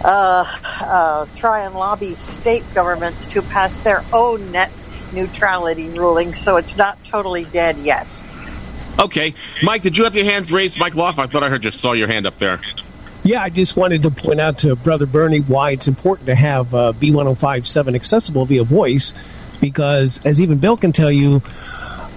uh, uh, try and lobby state governments to pass their own net neutrality ruling, so it's not totally dead yet. Okay, Mike, did you have your hands raised? Mike Loff, I thought I heard you saw your hand up there. Yeah, I just wanted to point out to Brother Bernie why it's important to have uh, B1057 accessible via voice, because as even Bill can tell you,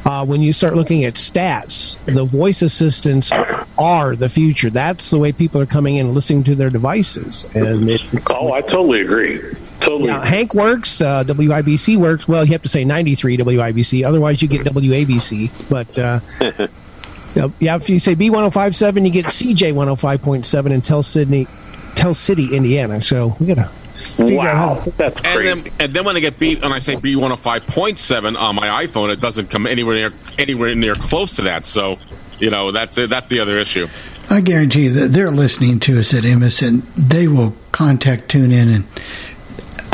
uh, when you start looking at stats, the voice assistants are the future. That's the way people are coming in and listening to their devices. And it, it's, Oh, I totally agree. Totally. now, Hank works, uh, WIBC works. Well, you have to say 93 WIBC, otherwise you get WABC. But uh, so, yeah, if you say B1057, you get CJ 105.7 in Tell Sydney, Tell City, Indiana. So we got to figure out how to That's And then, and then when I get beat, and I say B one hundred five point seven on my iPhone, it doesn't come anywhere near anywhere near close to that. So, you know, that's it. That's the other issue. I guarantee you that they're listening to us at Emmis and they will contact TuneIn and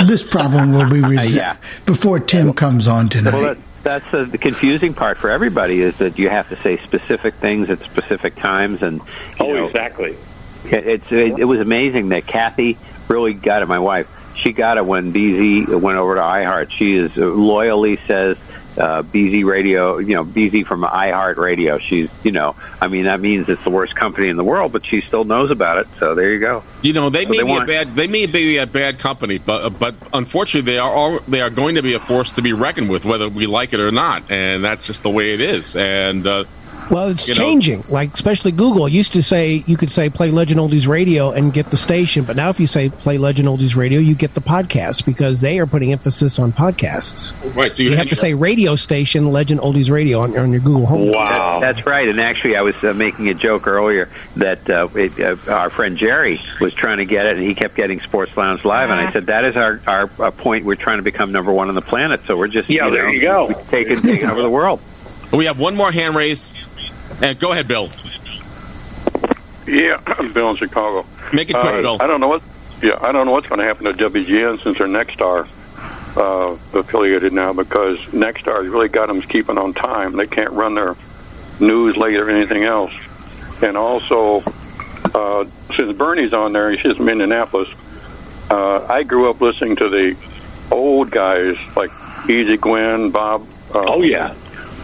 this problem will be resolved Yeah. before Tim comes on tonight. Well, that, that's the, the confusing part for everybody is that you have to say specific things at specific times, and you Oh, know, exactly. it- it's it, it was amazing that Kathy really got it. My wife, she got it when BZ went over to iHeart. She is uh, loyally says uh, BZ Radio, you know, BZ from iHeart Radio. She's, you know, I mean that means it's the worst company in the world, but she still knows about it. So there you go. You know, they So may they be a bad they may be a bad company, but but unfortunately, they are all, they are going to be a force to be reckoned with, whether we like it or not, and that's just the way it is. And uh, Well, it's You know- changing. Like especially Google used to say you could say play Legend Oldies Radio and get the station, but now if you say play Legend Oldies Radio, you get the podcast because they are putting emphasis on podcasts. right, so You, you, have to say radio station Legend Oldies Radio on, on your Google Home. That- that's right. And actually, I was uh, making a joke earlier that uh, it, uh, our friend Jerry was trying to get it, and he kept getting Sports Lounge Live. And I said, that is our, our, our point. We're trying to become number one on the planet. So we're just, Yeah, you there know, you go. taking, taking over the world. we have one more hand raised. And go ahead, Bill. Yeah, I'm Bill in Chicago. Make it quick, Uh, Bill. I don't know what. Yeah, I don't know what's going to happen to WGN since they're Nexstar uh, affiliated now because Nexstar has really got them keeping on time. They can't run their news late or anything else. And also, uh, since Bernie's on there, he's from Indianapolis. Uh, I grew up listening to the old guys like Easy Gwen, Bob. Uh, Oh yeah.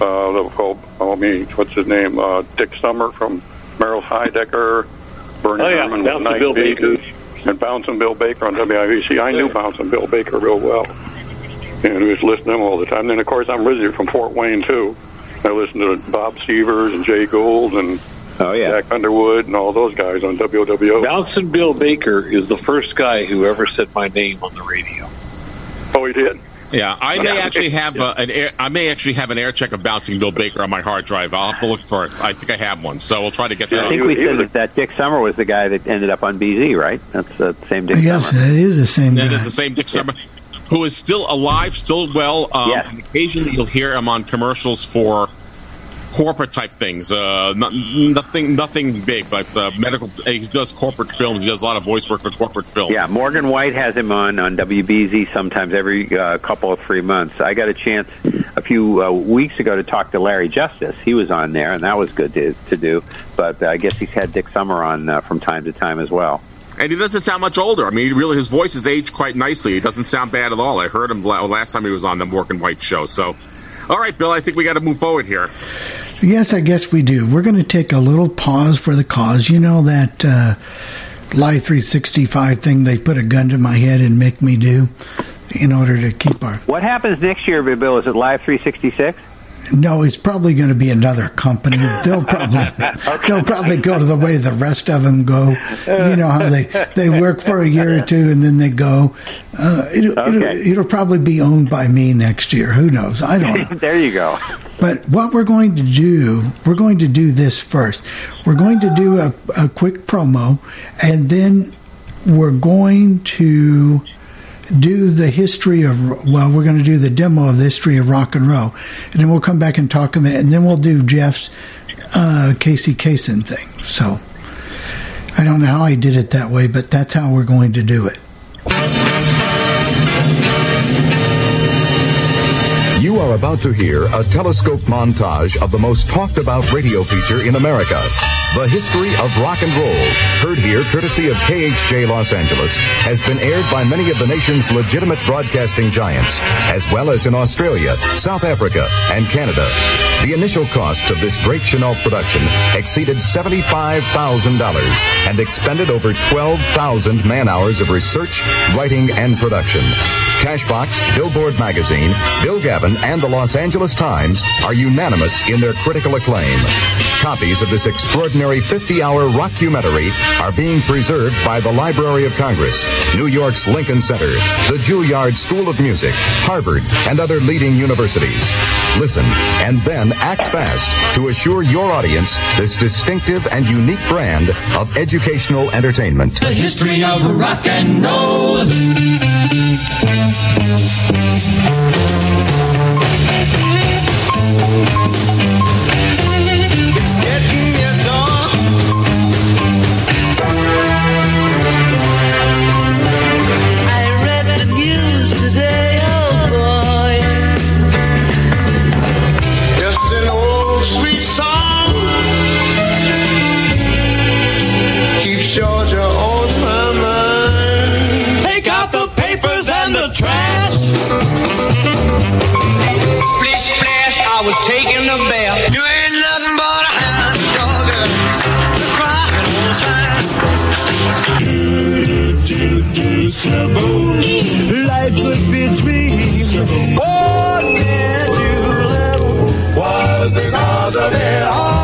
Uh, the- oh, oh, I mean, what's his name? Uh, Dick Summer from Merrill Heidecker, Bernie Oh, yeah, Herman, Bouncing Night Bill Baker. and Bouncing Bill Baker on WIBC. I knew Bouncing Bill Baker real well, and we was listening to him all the time. And then, of course, I'm originally from Fort Wayne too. I listened to Bob Sievers and Jay Gould and oh, yeah. Jack Underwood and all those guys on WOWO. Bouncing Bill Baker is the first guy who ever said my name on the radio. Oh, he did. Yeah, I may actually have uh, an air, I may actually have an air check of bouncing Bill Baker on my hard drive. I'll have to look for it. I think I have one, so we'll try to get that. I on. think we said that, that Dick Summer was the guy that ended up on BZ, right? That's the same Dick yes, Summer. that is the same That guy. is the same Dick Summer, who is still alive, still well. Um, Yes. Occasionally, you'll hear him on commercials for corporate type things. Uh, not, nothing, nothing big, but uh, medical. He does corporate films. He does a lot of voice work for corporate films. Yeah, Morgan White has him on on WBZ sometimes every uh, couple of three months. I got a chance a few uh, weeks ago to talk to Larry Justice. He was on there, and that was good to, to do. But uh, I guess he's had Dick Summer on uh, from time to time as well. And he doesn't sound much older. I mean, really, his voice has aged quite nicely. He doesn't sound bad at all. I heard him last time he was on the Morgan White show. So, all right, Bill, I think we got to move forward here. Yes, I guess we do. We're going to take a little pause for the cause. You know that uh, Live 365 thing they put a gun to my head and make me do in order to keep our. What happens next year, Bill? Is it Live 366? No, it's probably going to be another company. They'll probably they'll probably go to the way the rest of them go. You know how they they work for a year or two and then they go. Uh, it'll, it'll, it'll probably be owned by me next year. Who knows? I don't know. there you go. But what we're going to do, we're going to do this first. We're going to do a, a quick promo, and then we're going to do the history of well we're going to do the demo of the history of rock and roll. And then we'll come back and talk a minute and then we'll do jeff's uh, casey Kasem thing. So i don't know how i did it that way but that's how we're going to do it. You are about to hear a telescope montage of the most talked about radio feature in America. The History of Rock and Roll, heard here courtesy of KHJ Los Angeles, has been aired by many of the nation's legitimate broadcasting giants, as well as in Australia, South Africa, and Canada. The initial costs of this great Chenault production exceeded $75,000 and expended over 12,000 man hours of research, writing, and production. Cashbox, Billboard Magazine, Bill Gavin, and the Los Angeles Times are unanimous in their critical acclaim. Copies of this extraordinary 50 hour rockumentary are being preserved by the Library of Congress, New York's Lincoln Center, the Juilliard School of Music, Harvard, and other leading universities. Listen and then act fast to assure your audience this distinctive and unique brand of educational entertainment. The history of rock and roll. Trash. Splish splash, I was taking a bath. You ain't nothing but a hound dog. Crying all the time. Life could be a dream. What did you live? Was the cause of it all?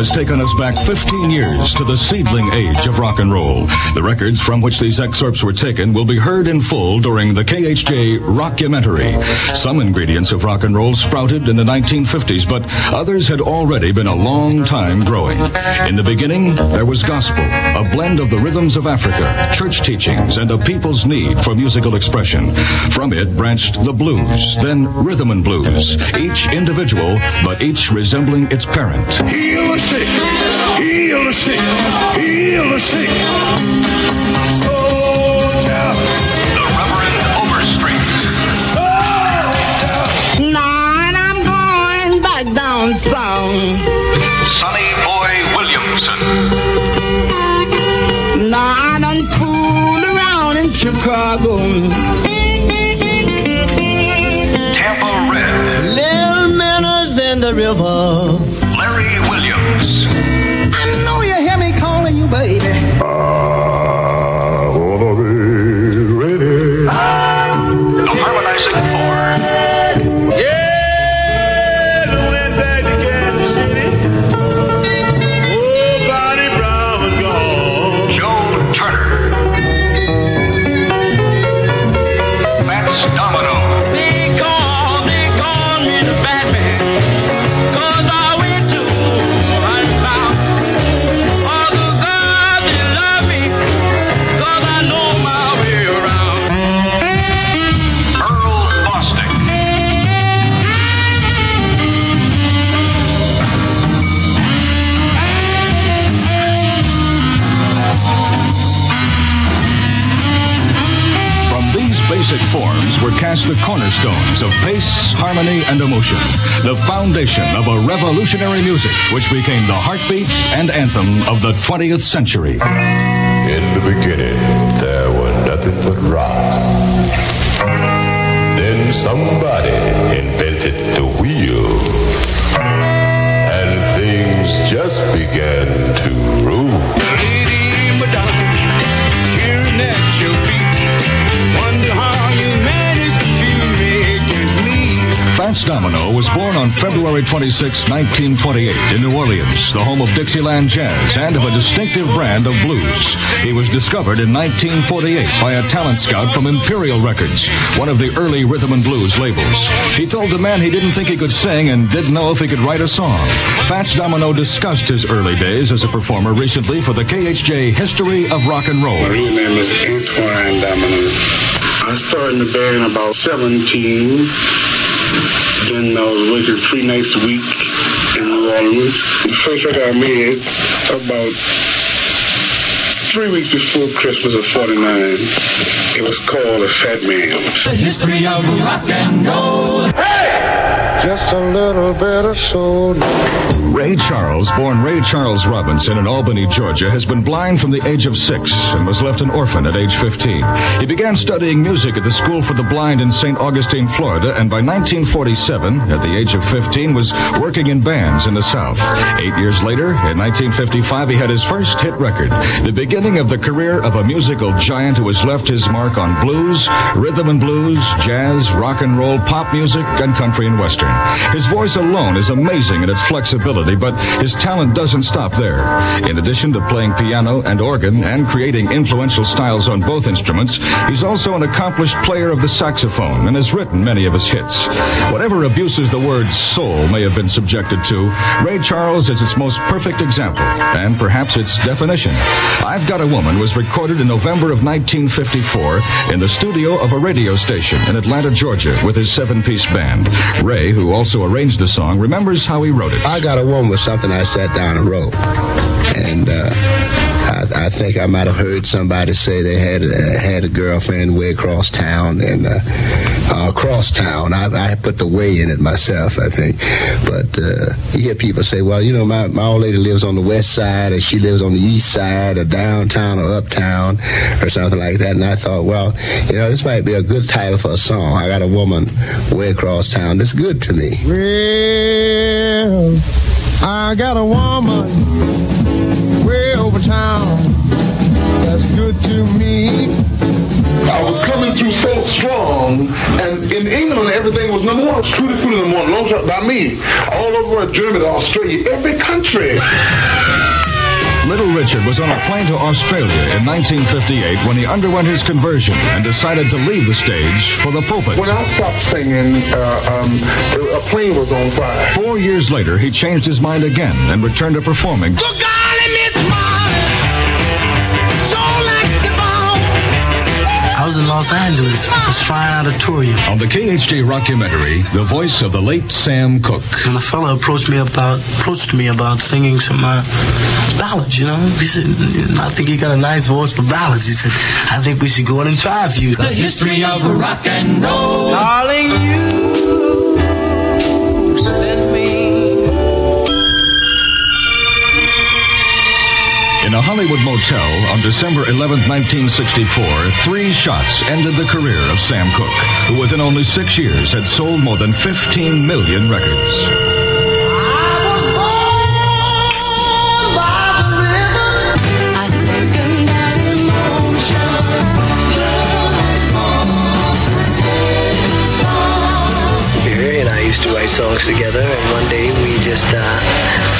Has taken us back 15 years to the seedling age of rock and roll. The records from which these excerpts were taken will be heard in full during the KHJ Rockumentary. Some ingredients of rock and roll sprouted in the 1950s, but others had already been a long time growing. In the beginning, there was gospel, a blend of the rhythms of Africa, church teachings, and a people's need for musical expression. From it branched the blues, then rhythm and blues, each individual, but each resembling its parent. Heal the sick, heal the sick, heal the sick. Soldier. The Reverend Overstreet. Soldier. Nine, I'm going back down south. Sonny Boy Williamson. Now I done fooled around in Chicago. Tampa Red. Little minnows in the river. Baby. The harmony, and emotion, the foundation of a revolutionary music which became the heartbeat and anthem of the 20th century. In the beginning, there were nothing but rocks. Then somebody invented the wheel. And things just began to Fats Domino was born on February 26, 1928, in New Orleans, the home of Dixieland jazz and of a distinctive brand of blues. He was discovered in 1948 by a talent scout from Imperial Records, one of the early rhythm and blues labels. He told the man he didn't think he could sing and didn't know if he could write a song. Fats Domino discussed his early days as a performer recently for the KHJ History of Rock and Roll. My real name is Antoine Domino. I started in the band about 17. Then I was working three nights a week in New Orleans. The first I got made about three weeks before Christmas of 49. It was called A Fat Man. The history of rock and roll. A little bit of. Ray Charles, born Ray Charles Robinson in Albany, Georgia, has been blind from the age of six and was left an orphan at age 15. He began studying music at the School for the Blind in St. Augustine, Florida, and by 1947, at the age of 15, was working in bands in the South. Eight years later, in 1955, he had his first hit record, the beginning of the career of a musical giant who has left his mark on blues, rhythm and blues, jazz, rock and roll, pop music, and country and western. His voice alone is amazing in its flexibility, but his talent doesn't stop there. In addition to playing piano and organ and creating influential styles on both instruments, he's also an accomplished player of the saxophone and has written many of his hits. Whatever abuses the word soul may have been subjected to, Ray Charles is its most perfect example, and perhaps its definition. I've Got a Woman was recorded in November of 1954 in the studio of a radio station in Atlanta, Georgia, with his seven piece band. Ray, who also arranged the song, remembers how he wrote it. I Got a Woman was something I sat down and wrote. And uh, I, think I might have heard somebody say they had uh, had a girlfriend way across town and uh, uh, across town. I, I put the way in it myself, I think. But uh, you hear people say, well, you know, my, my old lady lives on the west side or she lives on the east side or downtown or uptown or something like that. And I thought, well, you know, this might be a good title for a song. I got a woman way across town. That's good to me. Well, I got a woman over town. That's good to me. I was coming through so strong, and in England, everything was number one. Tutti Frutti number one, launched up by me. All over Germany, Australia, every country. Little Richard was on a plane to Australia in 1958 when he underwent his conversion and decided to leave the stage for the pulpit. When I stopped singing, uh, um, a plane was on fire. Four years later, he changed his mind again and returned to performing. I was in Los Angeles. I was flying out of tour. You. On the KHJ rockumentary, the voice of the late Sam Cooke. And a fellow approached me about approached me about singing some uh, ballads. You know, he said, "I think you got a nice voice for ballads." He said, "I think we should go in and try a few." The history of rock and roll. Darling, you sent a Hollywood motel on December 11, 1964, three shots ended the career of Sam Cooke, who within only six years had sold more than 15 million records. Used to write songs together, and one day we just uh,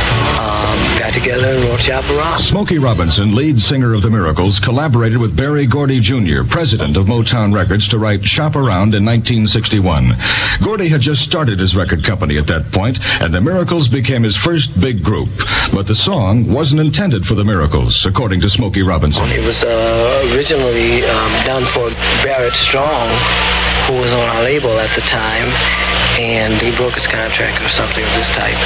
Smokey Robinson, lead singer of The Miracles, collaborated with Berry Gordy Jr., president of Motown Records, to write Shop Around in 1961. Gordy had just started his record company at that point, and The Miracles became his first big group. But the song wasn't intended for The Miracles, according to Smokey Robinson. It was uh, originally um, done for Barrett Strong, who was on our label at the time, and he broke his contract or something of this type.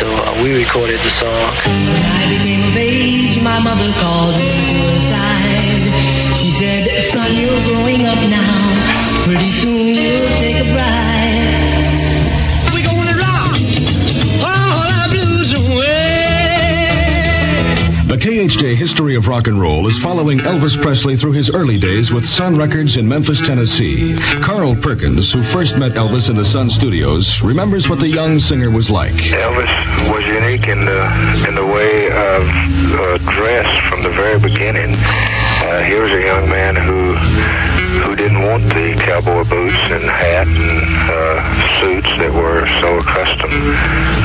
So uh, we recorded the song. I became of age, my mother called me to her side. She said, son, you're growing up now. Pretty soon you'll take a ride. The KHJ History of Rock and Roll is following Elvis Presley through his early days with Sun Records in Memphis, Tennessee. Carl Perkins, who first met Elvis in the Sun studios, remembers what the young singer was like. Elvis was unique in the in the way of uh, dress from the very beginning. Uh, he was a young man who who didn't want the cowboy boots and hat and uh, suits that were so accustomed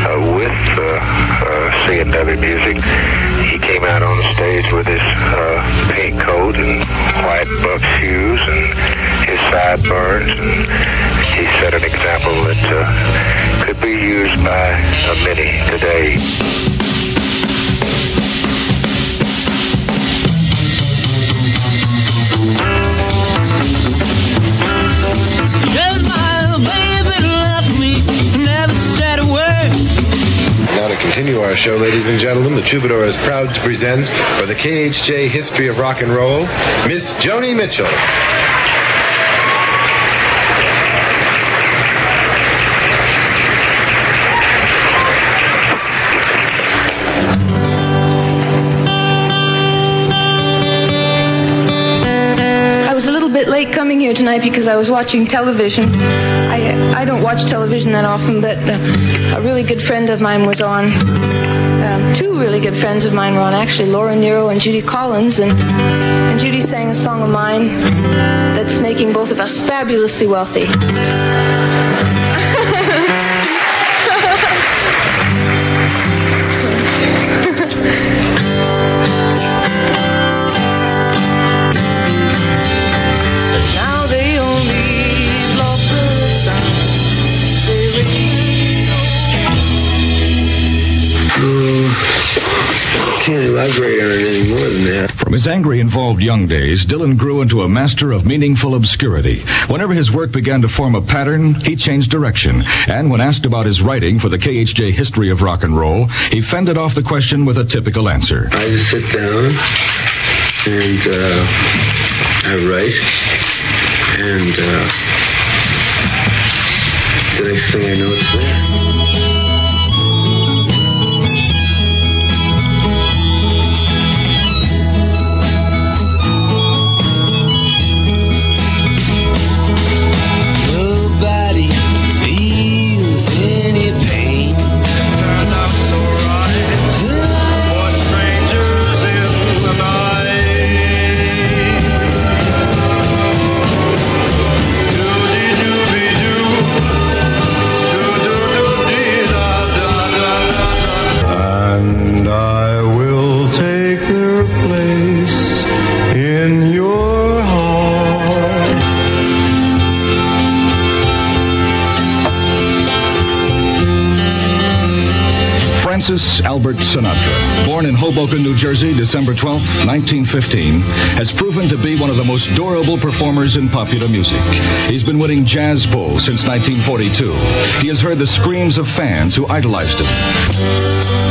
uh, with uh, uh, C&W music. He came out on the stage with his uh, pink coat and white buff shoes and his sideburns. And he set an example that uh, could be used by uh, many today. Continue our show, ladies and gentlemen, the Troubadour is proud to present for the KHJ History of Rock and Roll, Miss Joni Mitchell. I was a little bit late coming here tonight because I was watching television. I don't watch television that often, but uh, a really good friend of mine was on. Um, two really good friends of mine were on, actually, Laura Nyro and Judy Collins, and and Judy sang a song of mine that's making both of us fabulously wealthy. His angry, involved young days, Dylan grew into a master of meaningful obscurity. Whenever his work began to form a pattern, he changed direction. And when asked about his writing for the KHJ History of Rock and Roll, he fended off the question with a typical answer. I just sit down and uh, I write, and uh, the next thing I know, it's there. Born in Hoboken, New Jersey, December 12, 1915, has proven to be one of the most durable performers in popular music. He's been winning jazz polls since 1942. He has heard the screams of fans who idolized him.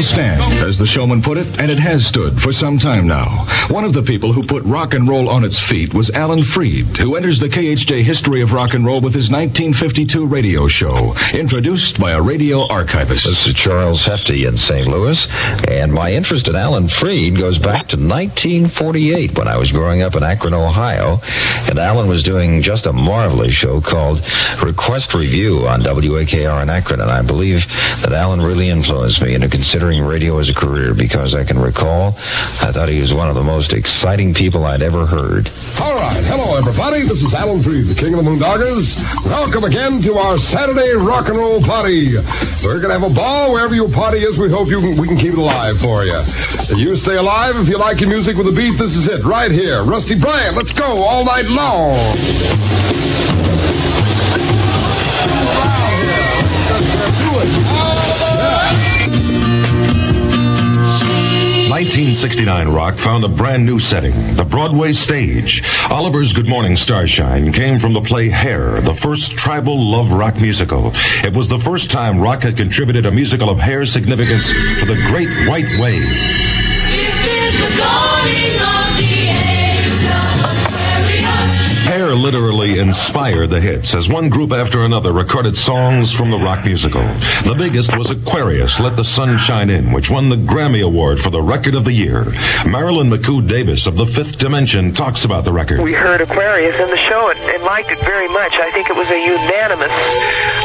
Will stand, as the showman put it, and it has stood for some time now. One of the people who put rock and roll on its feet was Alan Freed, who enters the KHJ history of rock and roll with his 1952 radio show, introduced by a radio archivist. This is Charles Hefty in St. Louis, and my interest in Alan Freed goes back to 1948 when I was growing up in Akron, Ohio, and Alan was doing just a marvelous show called Request Review on WAKR in Akron, and I believe that Alan really influenced me into considering radio as a career because I can recall I thought he was one of the most exciting people I'd ever heard. All right, hello everybody. This is Alan Freed, the King of the Moondoggers. Welcome again to our Saturday rock and roll party. We're gonna have a ball wherever your party is. We hope you can, we can keep it alive for you. You stay alive if you like your music with a beat. This is it right here. Rusty Bryant, let's go all night long. Do 1969 Rock found a brand new setting, the Broadway stage. Oliver's Good Morning Starshine came from the play Hair, the first tribal love rock musical. It was the first time rock had contributed a musical of Hair's significance for the Great White Way. This is the dawning literally inspired the hits as one group after another recorded songs from the rock musical. The biggest was Aquarius, Let the Sun Shine In, which won the Grammy Award for the Record of the Year. Marilyn McCoo Davis of the Fifth Dimension talks about the record. We heard Aquarius in the show and, and liked it very much. I think it was a unanimous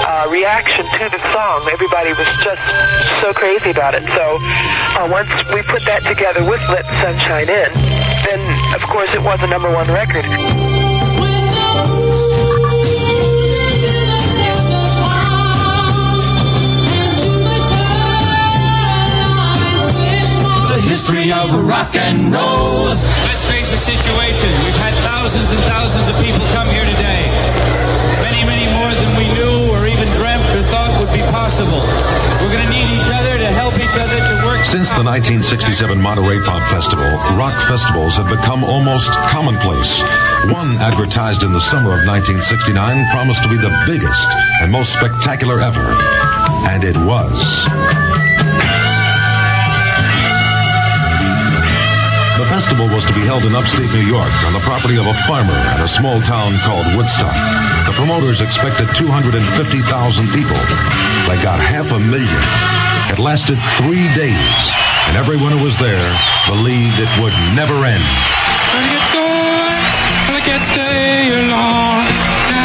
uh, reaction to the song. Everybody was just so crazy about it. So uh, once we put that together with Let the Sun Shine In, then of course it was a number one record. History of rock and roll. Let's face the situation. We've had thousands and thousands of people come here today. Many, many more than we knew or even dreamt or thought would be possible. We're going to need each other to help each other to work. Since the 1967 Monterey Pop Festival, rock festivals have become almost commonplace. One advertised in the summer of 1969 promised to be the biggest and most spectacular ever. And it was. Festival was to be held in upstate New York on the property of a farmer in a small town called Woodstock. The promoters expected 250,000 people. They got half a million. It lasted three days, and everyone who was there believed it would never end. I can't stay here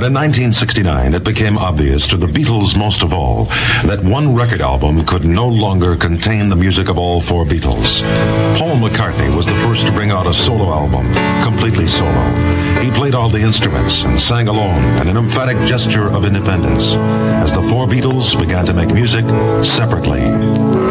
but in 1969 it became obvious to the Beatles most of all that one record album could no longer contain the music of all four Beatles. Paul McCartney was the first to bring out a solo album, completely solo. He played all the instruments and sang alone in an emphatic gesture of independence as the four Beatles began to make music separately.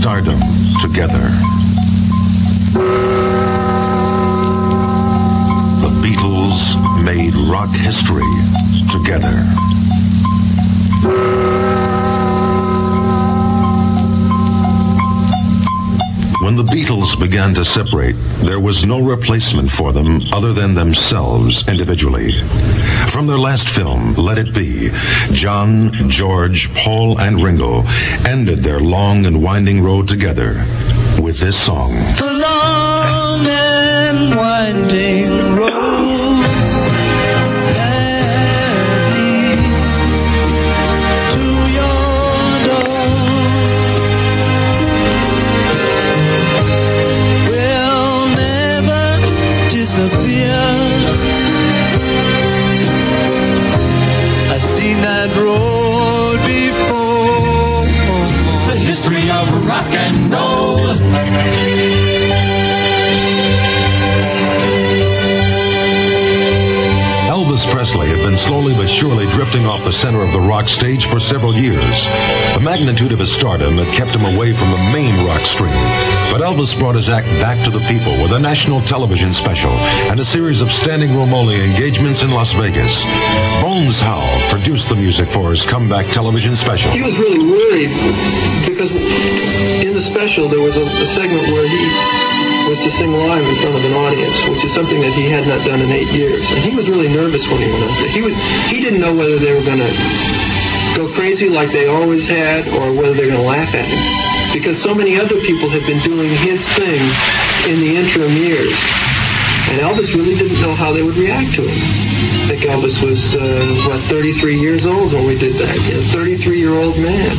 Stardom together. The Beatles made rock history together. When the Beatles began to separate, there was no replacement for them other than themselves individually. From their last film, Let It Be, John, George, Paul, and Ringo ended their long and winding road together with this song. The long and winding road that road before. The history of rock and roll. Had been slowly but surely drifting off the center of the rock stage for several years. The magnitude of his stardom had kept him away from the main rock stream. But Elvis brought his act back to the people with a national television special and a series of standing room only engagements in Las Vegas. Bones Howe produced the music for his comeback television special. He was really worried because in the special there was a, a segment where he was to sing live in front of an audience, which is something that he had not done in eight years. And he was really nervous when he went out there. He would he didn't know whether they were going to go crazy like they always had or whether they're going to laugh at him. Because so many other people had been doing his thing in the interim years. And Elvis really didn't know how they would react to him. I think Elvis was, uh, what, 33 years old when we did that. Know, 33-year-old man.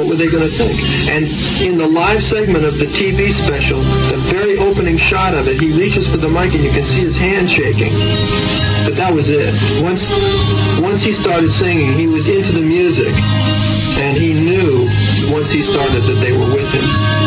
What were they going to think? And in the live segment of the TV special, the very opening shot of it, he reaches for the mic and you can see his hand shaking. But that was it. Once, once he started singing, he was into the music. And he knew once he started that they were with him.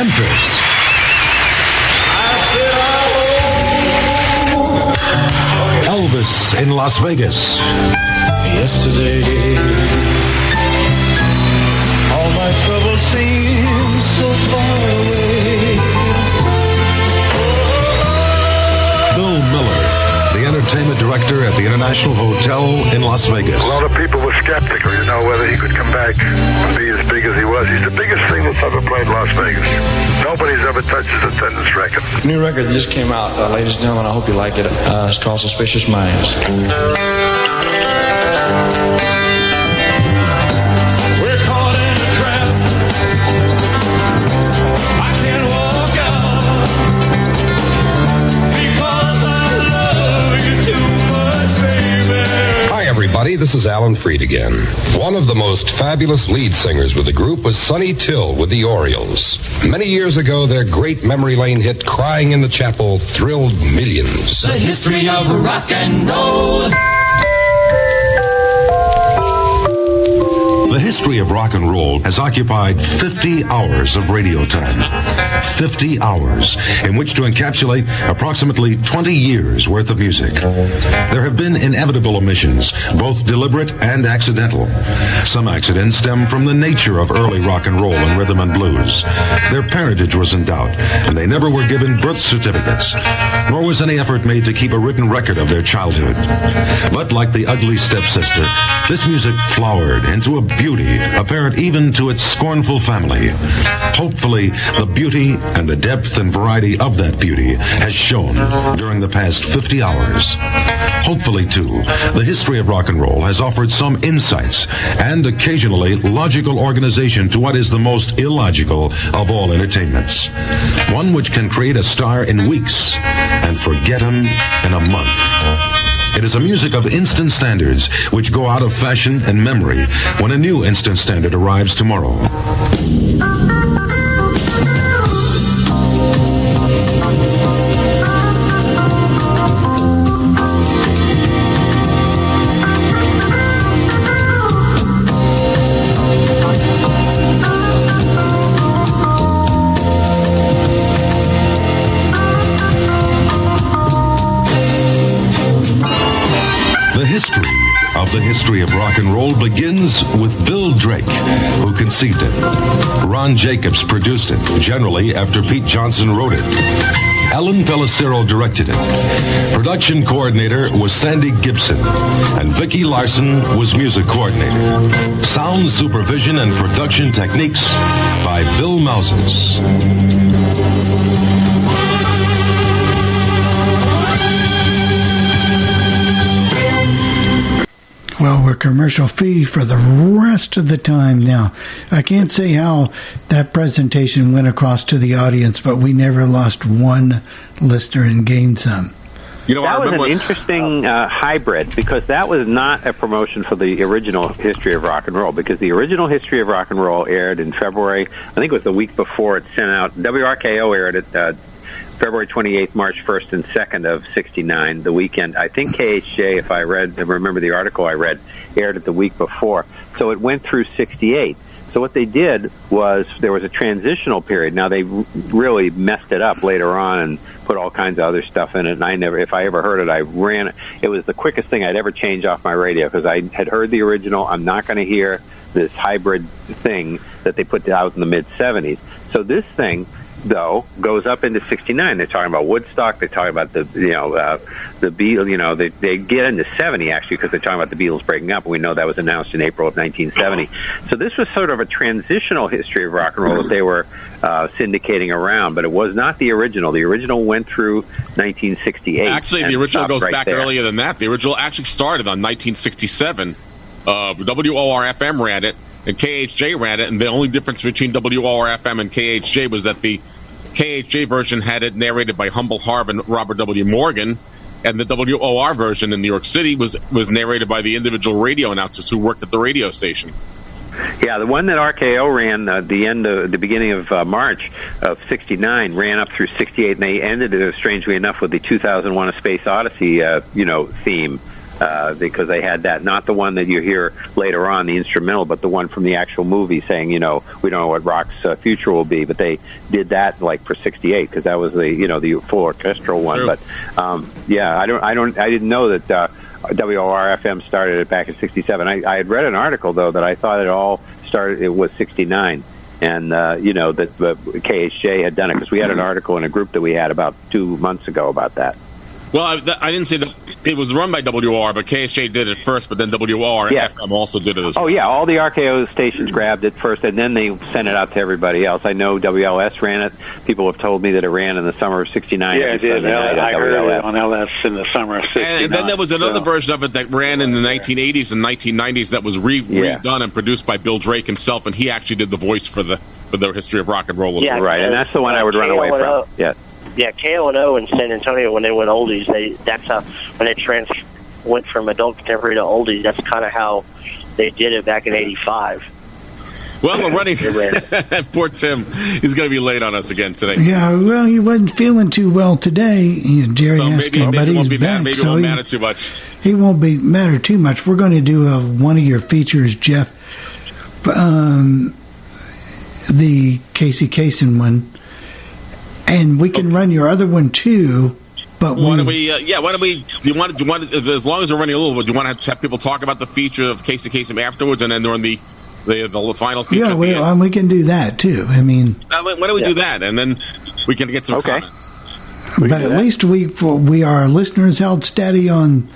Memphis. Elvis in Las Vegas. Yesterday, all my troubles seem so far away. Entertainment director at the International Hotel in Las Vegas. A lot of people were skeptical, you know, whether he could come back and be as big as he was. He's the biggest thing that's ever played Las Vegas. Nobody's ever touched his attendance record. New record just came out, uh, ladies and gentlemen. I hope you like it. Uh, it's called Suspicious Minds. This is Alan Freed again. One of the most fabulous lead singers with the group was Sonny Til with the Orioles. Many years ago, their great memory lane hit Crying in the Chapel thrilled millions. The history of rock and roll. History of rock and roll has occupied 50 hours of radio time. 50 hours in which to encapsulate approximately 20 years worth of music. There have been inevitable omissions, both deliberate and accidental. Some accidents stem from the nature of early rock and roll and rhythm and blues. Their parentage was in doubt, and they never were given birth certificates, nor was any effort made to keep a written record of their childhood. But like the ugly stepsister, this music flowered into a beauty apparent even to its scornful family. Hopefully, the beauty and the depth and variety of that beauty has shown during the past 50 hours. Hopefully, too, the history of rock and roll has offered some insights and occasionally logical organization to what is the most illogical of all entertainments. One which can create a star in weeks and forget him in a month. It is a music of instant standards which go out of fashion and memory when a new instant standard arrives tomorrow. The history of rock and roll begins with Bill Drake, who conceived it. Ron Jacobs produced it, generally after Pete Johnson wrote it. Ellen Pellicero directed it. Production coordinator was Sandy Gibson, and Vicki Larson was music coordinator. Sound supervision and production techniques by Bill Mouzis. Well, we're commercial free for the rest of the time now. I can't say how that presentation went across to the audience, but we never lost one listener and gained some. You know, I that was remember an interesting uh, hybrid because that was not a promotion for the original history of rock and roll because the original history of rock and roll aired in February. I think it was the week before it sent out. WRKO aired it uh, February 28th, March 1st, and 2nd of '69. The weekend. I think KHJ, if I read, remember the article I read, aired it the week before. So it went through '68. So what they did was there was a transitional period. Now they really messed it up later on and put all kinds of other stuff in it. And I never, if I ever heard it, I ran. it. It was the quickest thing I'd ever change off my radio because I had heard the original. I'm not going to hear this hybrid thing that they put out in the mid '70s. So this thing though goes up into 69 they're talking about woodstock they're talking about the you know uh, the beatles you know they they get into 70 actually because they're talking about the beatles breaking up and we know that was announced in april of 1970 so this was sort of a transitional history of rock and roll that they were uh, syndicating around but it was not the original the original went through 1968 Actually, the original goes right back there. earlier than that. The original actually started on 1967. Uh, WORFM ran it, and KHJ ran it, and the only difference between WORFM and KHJ was that the KHJ version had it narrated by Humble Harv and Robert W. Morgan, and the WOR version in New York City was was narrated by the individual radio announcers who worked at the radio station. Yeah, the one that RKO ran uh, the end of the beginning of uh, March of '69 ran up through '68, and they ended it strangely enough with the 2001: A Space Odyssey, uh, you know, theme. Uh, because they had that, not the one that you hear later on, the instrumental, but the one from the actual movie saying, you know, we don't know what rock's uh, future will be. But they did that like for '68 because that was the, you know, the full orchestral one. But um, yeah, I don't, I don't, I didn't know that uh, WORFM started it back in '67. I, I had read an article though that I thought it all started. It was '69, and uh, you know that uh, KHJ had done it because we had an article in a group that we had about two months ago about that. Well, I, th- I didn't say that it was run by WOR, but KHJ did it first, but then WOR Yeah. FM also did it as oh, well. Oh yeah, all the RKO stations grabbed it first, and then they sent it out to everybody else. I know WLS ran it. People have told me that it ran in the summer of '69. Yeah, it did. I heard it on LS in the summer of '69. And then there was another so- version of it that ran in the 1980s and 1990s that was re- Yeah. redone and produced by Bill Drake himself, and he actually did the voice for the for the history of rock and roll. as Yeah, well. right, and that's the one I would run away from. Yeah. Yeah, KONO in San Antonio when they went oldies, they that's how when they trans went from adult contemporary to oldies. That's kind of how they did it back in '85. Well, we're running. Poor Tim. He's going to be late on us again today. Yeah, well, he wasn't feeling too well today, you know, Jerry so maybe, Askin, maybe but it he's won't be back. mad. Maybe so won't he, matter too much. he won't be matter too much. We're going to do uh one of your features, Jeff, um, the Casey Kasem one, and we can run your other one too. But Why we, don't we? Uh, yeah. Why don't we? Do you want? Do you want? As long as we're running a little bit, do you want to have people talk about the feature of Casey Kasem afterwards, and then during the the, the final feature? yeah, we, end? uh, we can do that too. I mean, Uh, why don't we do that, and then we can get some Okay. comments. but at least we we our listeners held steady on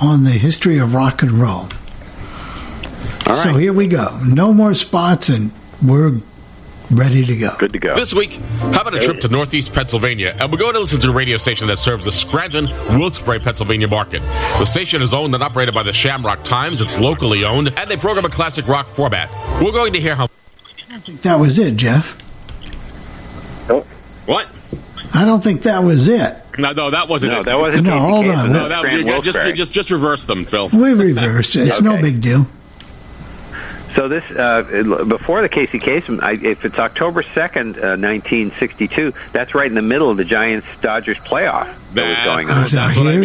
on the history of rock and roll. So here we go. No more spots, and we're ready to go. Good to go. This week, how about a trip to Northeast Pennsylvania? And we're going to listen to a radio station that serves the Scranton, Wilkes-Barre, Pennsylvania market. The station is owned and operated by the Shamrock Times. It's locally owned, and they program a classic rock format. We're going to hear how. I don't think that was it, Jeff. What? I don't think that was it. No, no, that wasn't No, it. that wasn't No, hold on. No, that, Fran yeah, just, just, just reverse them, Phil. We reversed it. It's no big deal. So this uh, before the Casey Kasem, I, if it's October second, uh, nineteen sixty-two, that's right in the middle of the Giants Dodgers playoff that was going on. So here-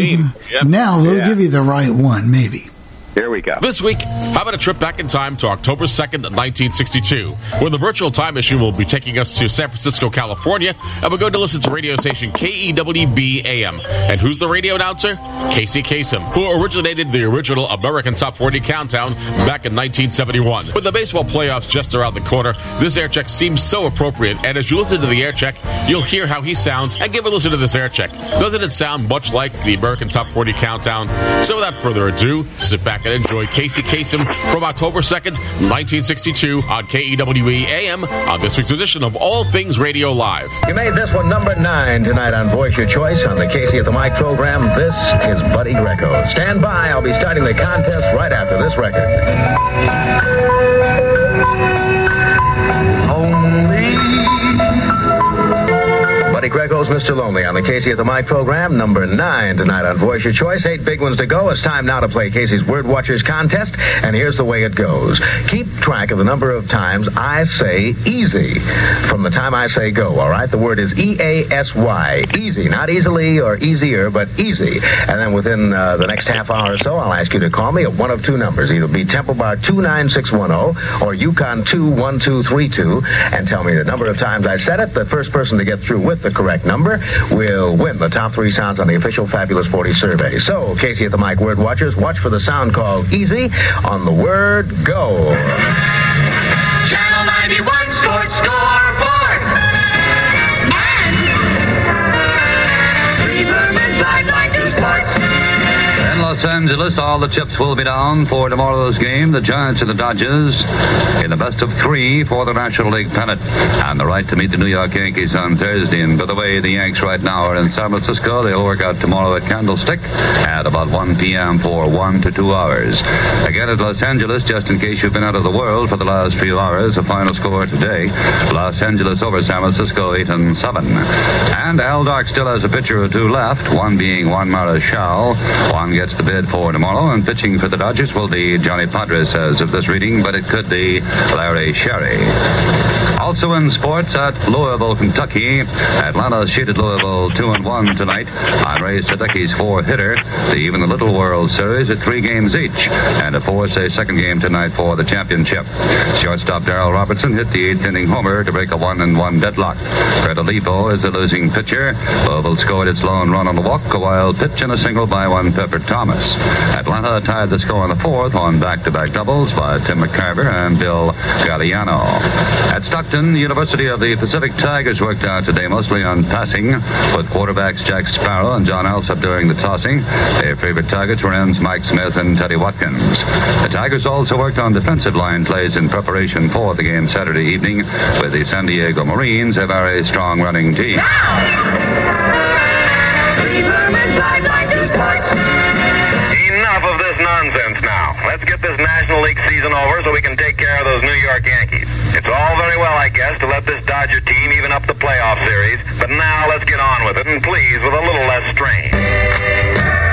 Now they'll Yeah. give you the right one, maybe. Here we go. This week, how about a trip back in time to October 2nd, 1962, when the virtual time machine will be taking us to San Francisco, California, and we're going to listen to radio station KEWB AM. And who's the radio announcer? Casey Kasem, who originated the original American Top 40 Countdown back in 1971. With the baseball playoffs just around the corner, this air check seems so appropriate, and as you listen to the air check, you'll hear how he sounds and give a listen to this air check. Doesn't it sound much like the American Top 40 Countdown? So without further ado, sit back and enjoy Casey Kasem from October 2nd, 1962 on KEWB AM on this week's edition of All Things Radio Live. You made this one number nine tonight on Voice Your Choice on the Casey at the Mic program. This is Buddy Greco. Stand by. I'll be starting the contest right after this record. Buddy Greco's Mr. Lonely on the Casey at the Mic program, number nine tonight on Voice Your Choice. Eight big ones to go. It's time now to play Casey's Word Watchers contest, and here's the way it goes. Keep track of the number of times I say easy from the time I say go, all right? The word is E A S Y. Easy, not easily or easier, but easy. And then within uh, the next half hour or so, I'll ask you to call me at one of two numbers. Either be Temple Bar 29610 or Yukon 21232 and tell me the number of times I said it. The first person to get through with the correct number will win the top three sounds on the official Fabulous 40 survey. So, Casey at the Mic Word Watchers, watch for the sound called easy on the word go. Channel 91 Sports Scoreboard. Los Angeles, all the chips will be down for tomorrow's game. The Giants and the Dodgers in the best of three for the National League pennant and the right to meet the New York Yankees on Thursday. And by the way, the Yanks right now are in San Francisco. They'll work out tomorrow at Candlestick at about 1 p.m. for one to two hours. Again at Los Angeles, just in case you've been out of the world for the last few hours, the final score today: Los Angeles over San Francisco, eight and seven. And Al Dark still has a pitcher or two left. One being Juan Marichal. Juan gets the for tomorrow, and pitching for the Dodgers will be Johnny Padres as of this reading, but it could be Larry Sherry. Also in sports at Louisville, Kentucky, Atlanta cheated Louisville two and one tonight on Ray Sadecki's four hitter to even the Little World Series at three games each, and a force a second game tonight for the championship. Shortstop Darrell Robertson hit the eighth inning homer to break a one and one deadlock. Fred Olivo is the losing pitcher. Louisville scored its lone run on the walk, a wild pitch and a single by one Pepper Thomas. Atlanta tied the score in the fourth on back-to-back doubles by Tim McCarver and Bill Galliano. At Stockton, the University of the Pacific Tigers worked out today mostly on passing, with quarterbacks Jack Sparrow and John Alsop doing the tossing. Their favorite targets were ends Mike Smith and Teddy Watkins. The Tigers also worked on defensive line plays in preparation for the game Saturday evening, with the San Diego Marines, a very strong running team. Enough of this nonsense now. Let's get this National League season over so we can take care of those New York Yankees. It's all very well, I guess, to let this Dodger team even up the playoff series, but now let's get on with it, and please with a little less strain.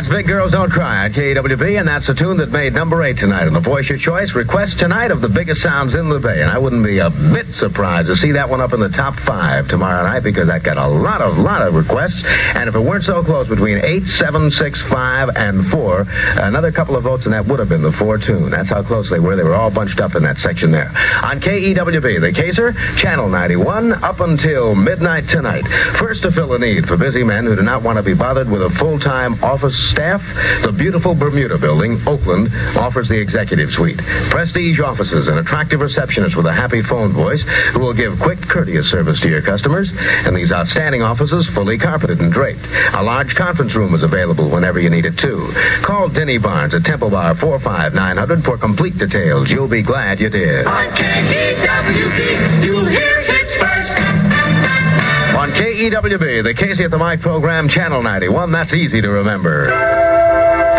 That's Big Girls Don't Cry on KWB, and that's the tune that made number eight tonight on the Voice Your Choice. Request tonight of the biggest sounds in the Bay, and I wouldn't be a bit surprised to see that one up in the top five tomorrow night because I got a lot of lot of requests. And if it weren't so close between eight, seven, six, five, and four, another couple of votes, and that would have been the four tune. That's how close they were. They were all bunched up in that section there. On KEWB, the Kaser, Channel 91, up until midnight tonight. First to fill a need for busy men who do not want to be bothered with a full-time office staff, the beautiful Bermuda Building, Oakland, offers the executive suite. Prestige offices and attractive receptionists with a happy phone voice who will give quick, courteous service to your customers. And these outstanding offices fully carpeted and draped. A large conference room is available whenever you need it too. Call Denny Barnes at Temple Bar 45900 for complete details. You'll be glad you did. On KEWB, you'll hear first. On KEWB, the Casey at the Mic program, Channel 91. That's easy to remember.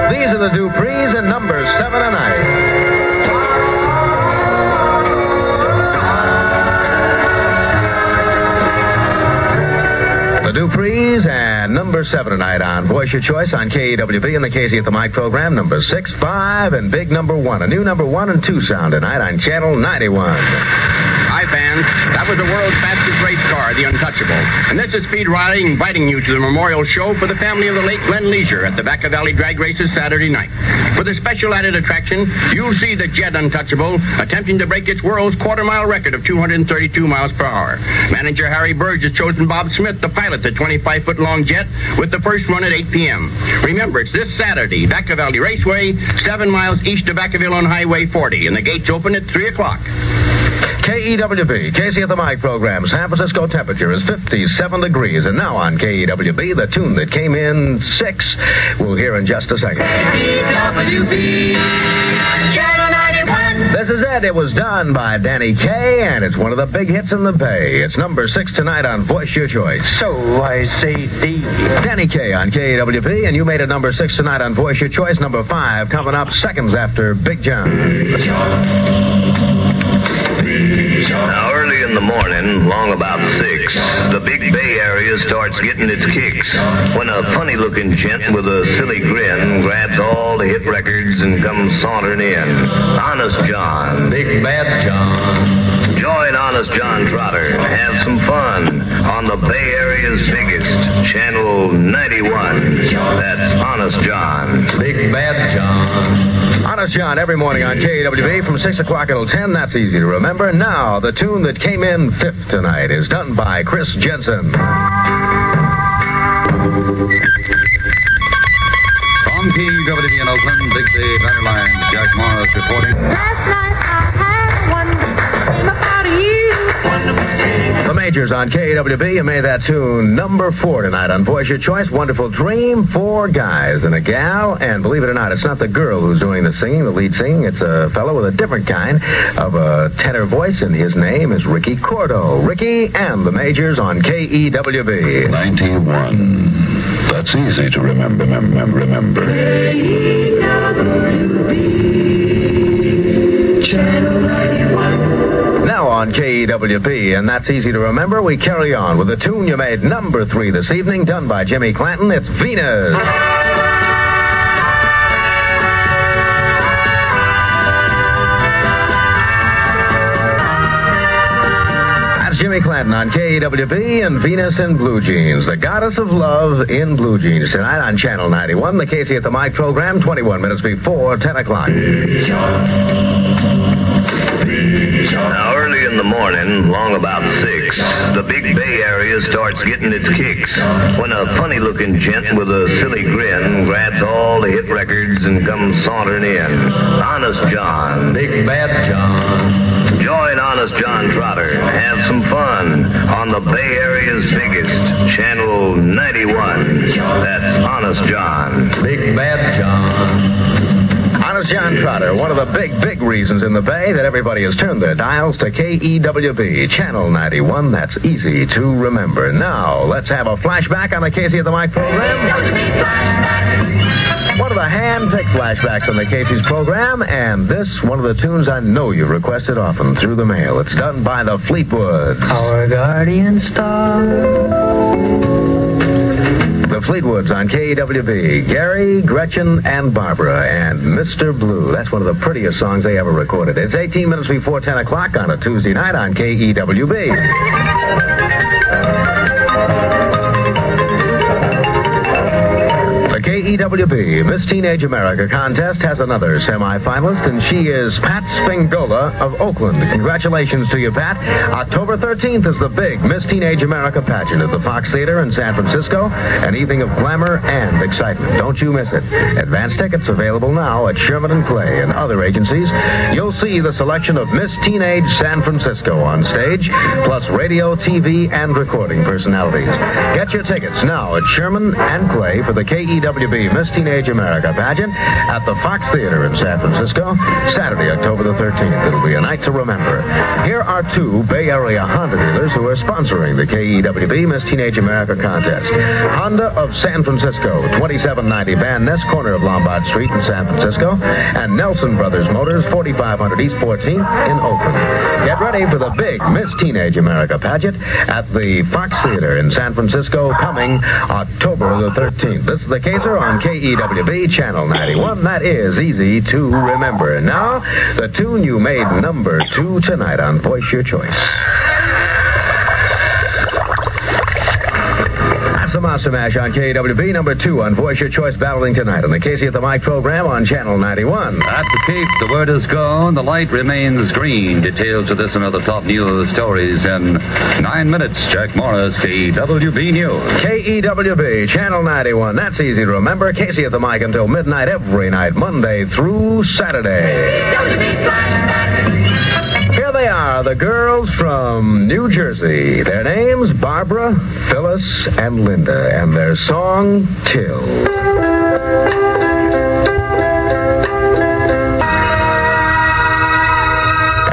These are the Duprees and number seven tonight. The Duprees and number seven tonight on Voice Your Choice on KEWB and the Casey at the Mic program, number six, five, and big number one. A new number one and two sound tonight on Channel 91. Fans. That was the world's fastest race car, the Untouchable. And this is Speed Riley inviting you to the memorial show for the family of the late Glenn Leasher at the Vaca Valley Drag Races Saturday night. For the special added attraction, you'll see the Jet Untouchable attempting to break its world's quarter mile record of 232 miles per hour. Manager Harry Burge has chosen Bob Smith to pilot the 25 foot long jet with the first run at 8 p.m. Remember, it's this Saturday, Vaca Valley Raceway, seven miles east of Vacaville on Highway 40, and the gates open at 3 o'clock. KEWB, Casey at the Mic program. San Francisco temperature is 57 degrees. And now on KEWB, the tune that came in six, we'll hear in just a second. KEWB, Channel 91. This is it. It was done by Danny Kaye, and it's one of the big hits in the Bay. It's number six tonight on Voice Your Choice. So I say D. Danny Kaye on KEWB, and you made it number six tonight on Voice Your Choice. Number five coming up seconds after Big John. Morning, long about six, the big Bay Area starts getting its kicks when a funny looking gent with a silly grin grabs all the hit records and comes sauntering in. Honest John. Big Bad John. Join Honest John Trotter and have some fun on the Bay Area's biggest, Channel 91. That's Honest John. Big Bad John. Honest John, every morning on KWB from 6 o'clock until 10. That's easy to remember. Now, the tune that came in fifth tonight is done by Kris Jensen. From KWB in Oakland, Big Bay Battle Lines, Jack Morris reporting. Last night I had one dream about you. The Majors on KWB and made that tune number four tonight on Voice Your Choice. Wonderful Dream. Four guys and a gal. And believe it or not, it's not the girl who's doing the singing, the lead singing. It's a fellow with a different kind of a tenor voice, and his name is Ricky Cordo. Ricky and the Majors on E KEWB. 91. That's easy to remember, remember, remember. Now on KEWB, and that's easy to remember, we carry on with a tune you made number three this evening, done by Jimmy Clanton. It's Venus. Jimmy Clanton on KEWB and Venus in Blue Jeans, the goddess of love in blue jeans. Tonight on Channel 91, the Casey at the Mic program, 21 minutes before 10 o'clock. Now, early in the morning, long about six, the big Bay Area starts getting its kicks when a funny looking gent with a silly grin grabs all the hit records and comes sauntering in. Honest John. Big Bad John. Join Honest John Trotter and have some fun on the Bay Area's biggest, Channel 91. That's Honest John. Big Bad John. Honest John Trotter, one of the big, big reasons in the Bay that everybody has turned their dials to KEWB, Channel 91. That's easy to remember. Now, let's have a flashback on the Casey at the Mic program. One of the hand-picked flashbacks on the Casey's program, and this, one of the tunes I know you've requested often through the mail. It's done by the Fleetwoods. Our guardian star. The Fleetwoods on KWB. Gary, Gretchen, and Barbara, and Mr. Blue. That's one of the prettiest songs they ever recorded. It's 18 minutes before 10 o'clock on a Tuesday night on KEWB. The Miss Teenage America contest has another semifinalist, and she is Pat Spingola of Oakland. Congratulations to you, Pat. October 13th is the big Miss Teenage America pageant at the Fox Theater in San Francisco. An evening of glamour and excitement. Don't you miss it. Advance tickets available now at Sherman and Clay and other agencies. You'll see the selection of Miss Teenage San Francisco on stage, plus radio, TV, and recording personalities. Get your tickets now at Sherman and Clay for the KEWB Miss Teenage America pageant at the Fox Theater in San Francisco, Saturday, October the 13th. It'll be a night to remember. Here are two Bay Area Honda dealers who are sponsoring the KEWB Miss Teenage America contest. Honda of San Francisco, 2790 Van Ness, corner of Lombard Street in San Francisco, and Nelson Brothers Motors, 4500 East 14th in Oakland. Get ready for the big Miss Teenage America pageant at the Fox Theater in San Francisco coming October the 13th. This is the Caser on KEWB Channel 91. That is easy to remember. Now, the tune you made number two tonight on Voice Your Choice. That's the Monster Mash on KWB, number two on Voice Your Choice battling tonight on the Casey at the Mic program on Channel 91. At the Cape, the word is gone. The light remains green. Details of this and other top news stories in nine minutes. Jack Morris, KWB News. KEWB, Channel 91. That's easy to remember. Casey at the mic until midnight every night, Monday through Saturday. They are, the girls from New Jersey. Their names, Barbara, Phyllis, and Linda, and their song, Till.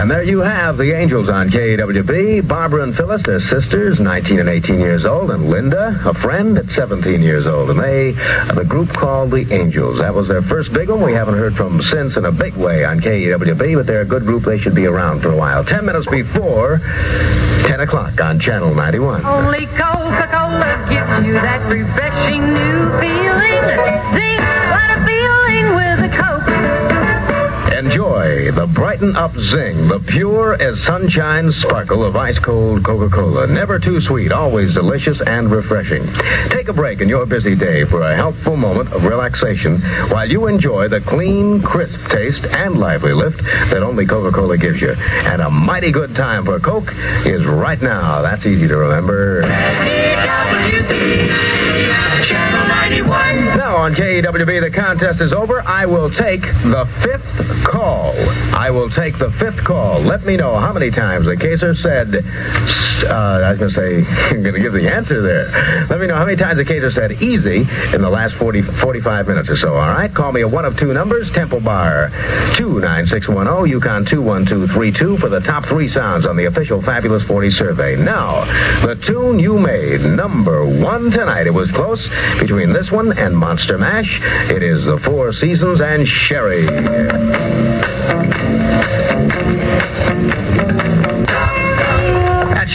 And there you have the Angels on KWB. Barbara and Phyllis, they're sisters, 19 and 18 years old, and Linda, a friend at 17 years old. And they the group called the Angels. That was their first big one. We haven't heard from since in a big way on KWB, but they're a good group. They should be around for a while. 10 minutes before 10 o'clock on Channel 91. Only Coca-Cola gives you that refreshing new feeling. The brighten up zing, the pure as sunshine sparkle of ice cold Coca Cola. Never too sweet, always delicious and refreshing. Take a break in your busy day for a helpful moment of relaxation while you enjoy the clean, crisp taste and lively lift that only Coca Cola gives you. And a mighty good time for Coke is right now. That's easy to remember. Channel 91. Now on KEWB, the contest is over. I will take the fifth call. I will take the fifth call. Let me know how many times the caser said, uh, I was going to say, I'm going to give the answer there. Let me know how many times the caser said easy in the last 40, 45 minutes or so, all right? Call me at one of two numbers, Temple Bar 29610, Yukon 21232 for the top three sounds on the official Fabulous 40 survey. Now, the tune you made, number one tonight. It was close between this one and Monster Mash. It is the Four Seasons and Sherry.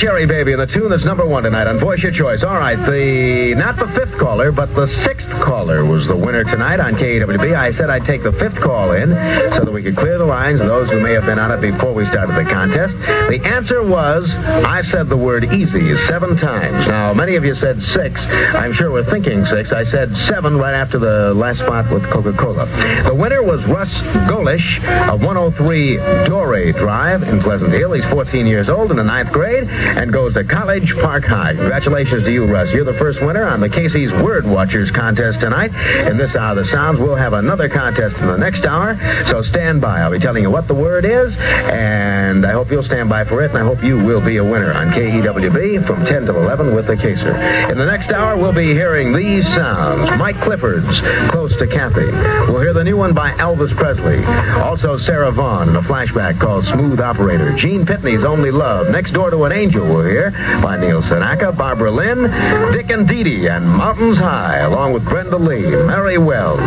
Sherry Baby, and the tune that's number one tonight on Voice Your Choice. All right, the not the fifth caller, but the sixth caller was the winner tonight on KWB. I said I'd take the fifth call in so that we could clear the lines of those who may have been on it before we started the contest. The answer was I said the word easy seven times. Now, many of you said six. I'm sure we're thinking six. I said seven right after the last spot with Coca-Cola. The winner was Russ Golish of 103 Dore Drive in Pleasant Hill. He's 14 years old in the ninth grade and goes to College Park High. Congratulations to you, Russ. You're the first winner on the Casey's Word Watchers contest tonight. In this hour of the sounds, we'll have another contest in the next hour. So stand by. I'll be telling you what the word is, and I hope you'll stand by for it, and I hope you will be a winner on KEWB from 10 to 11 with the Caser. In the next hour, we'll be hearing these sounds. Mike Clifford's Close to Kathy. We'll hear the new one by Elvis Presley. Also, Sarah Vaughan in a flashback called Smooth Operator. Gene Pitney's Only Love. Next Door to an Angel we'll hear by Neil Sedaka, Barbara Lynn, Dick and Dee Dee, and Mountains High, along with Brenda Lee, Mary Wells.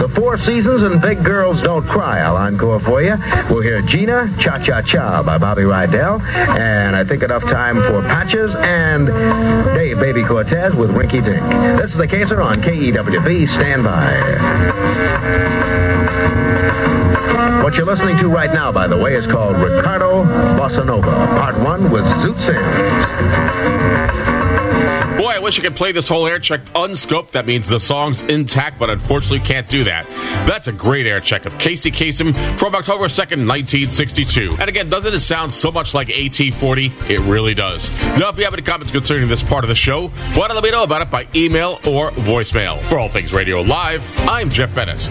The Four Seasons and Big Girls Don't Cry, I'll encore for you. We'll hear Gina, Cha Cha Cha by Bobby Rydell, and I think enough time for Patches and Dave Baby Cortez with Rinky Dink. This is the Caser on KEWB. Stand by. What you're listening to right now, by the way, is called Recado Bossa Nova, Part 1 with Zoot Sims. Boy, I wish I could play this whole air check unscoped. That means the song's intact, but unfortunately can't do that. That's a great air check of Casey Kasem from October 2nd, 1962. And again, doesn't it sound so much like AT40? It really does. Now, if you have any comments concerning this part of the show, why don't let me know about it by email or voicemail. For All Things Radio Live, I'm Jeff Bennett.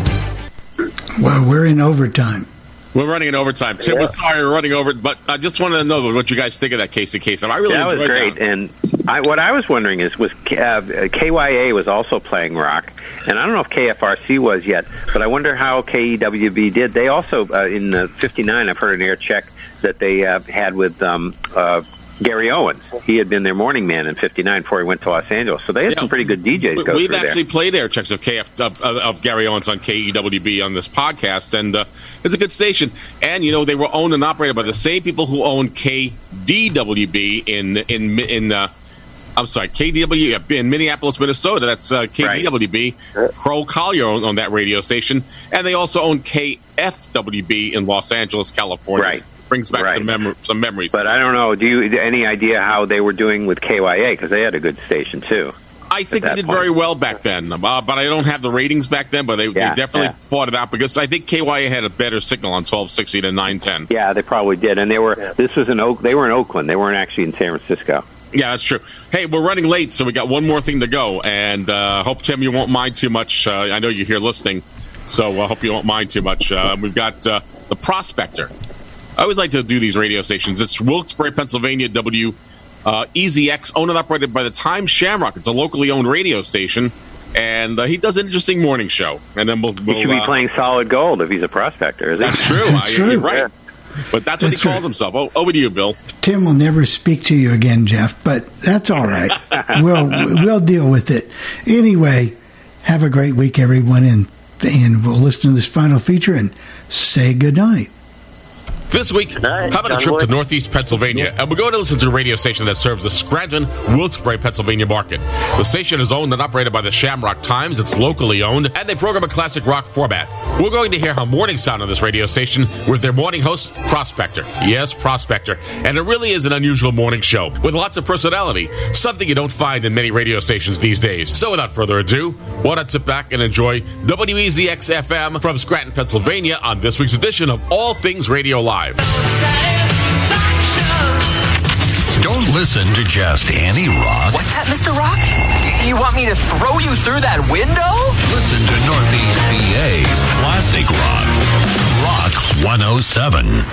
Well, we're in overtime. We're running in overtime. Tim was sorry we're running over, but I just wanted to know what you guys think of that Casey Kasem. I really that was enjoyed great. that. And I, what I was wondering is, was uh, KYA was also playing rock, and I don't know if KFRC was yet, but I wonder how KEWB did. They also uh, in the '59, I've heard an air check that they uh, had with um, uh, Gary Owens. He had been their morning man in '59 before he went to Los Angeles. So they had some pretty good DJs go We've actually there. played air checks of KF of, of, of Gary Owens on KEWB on this podcast, and uh, it's a good station. And you know they were owned and operated by the same people who own KDWB in in in uh, I'm sorry, KDW in Minneapolis, Minnesota. That's uh, KDWB. Crowell-Collier own, on that radio station, and they also own KFWB in Los Angeles, California. Right. Brings back Right. some mem- some memories. But I don't know. Do you any idea how they were doing with KYA? Because they had a good station too. I think they did point. very well back then, uh, but I don't have the ratings back then. But they, they definitely yeah. fought it out because I think KYA had a better signal on 1260 than 910. Yeah, they probably did. And they were. This was in Oak. They were in Oakland. They weren't actually in San Francisco. Yeah, that's true. Hey, we're running late, so we got one more thing to go, and uh, hope Tim you won't mind too much. Uh, I know you're here listening, so I hope you won't mind too much. Uh, we've got uh, the Prospector. I always like to do these radio stations. It's Wilkes-Barre, Pennsylvania, W uh, EZX, owned and operated by the Time Shamrock. It's a locally owned radio station, and uh, he does an interesting morning show. And then we'll, we'll should be uh, playing solid gold if he's a prospector. Is he? That's true. I, You're right. But that's what That's he calls right. himself. Oh, over to you, Bill. Tim will never speak to you again, Jeff, but that's all right. we'll we'll deal with it. Anyway, have a great week, everyone, and and we'll listen to this final feature and say good night. This week, how about a trip to Northeast Pennsylvania? And we're going to listen to a radio station that serves the Scranton, Wilkes-Barre, Pennsylvania market. The station is owned and operated by the Shamrock Times. It's locally owned, and they program a classic rock format. We're going to hear how morning sound on this radio station with their morning host, Prospector. Yes, Prospector. And it really is an unusual morning show with lots of personality, something you don't find in many radio stations these days. So without further ado, why not sit back and enjoy WEZX FM from Scranton, Pennsylvania on this week's edition of All Things Radio Live. Don't listen to just any rock. What's that, Mr. Rock? You want me to throw you through that window? Listen to Northeast PA's classic rock. Rock 107.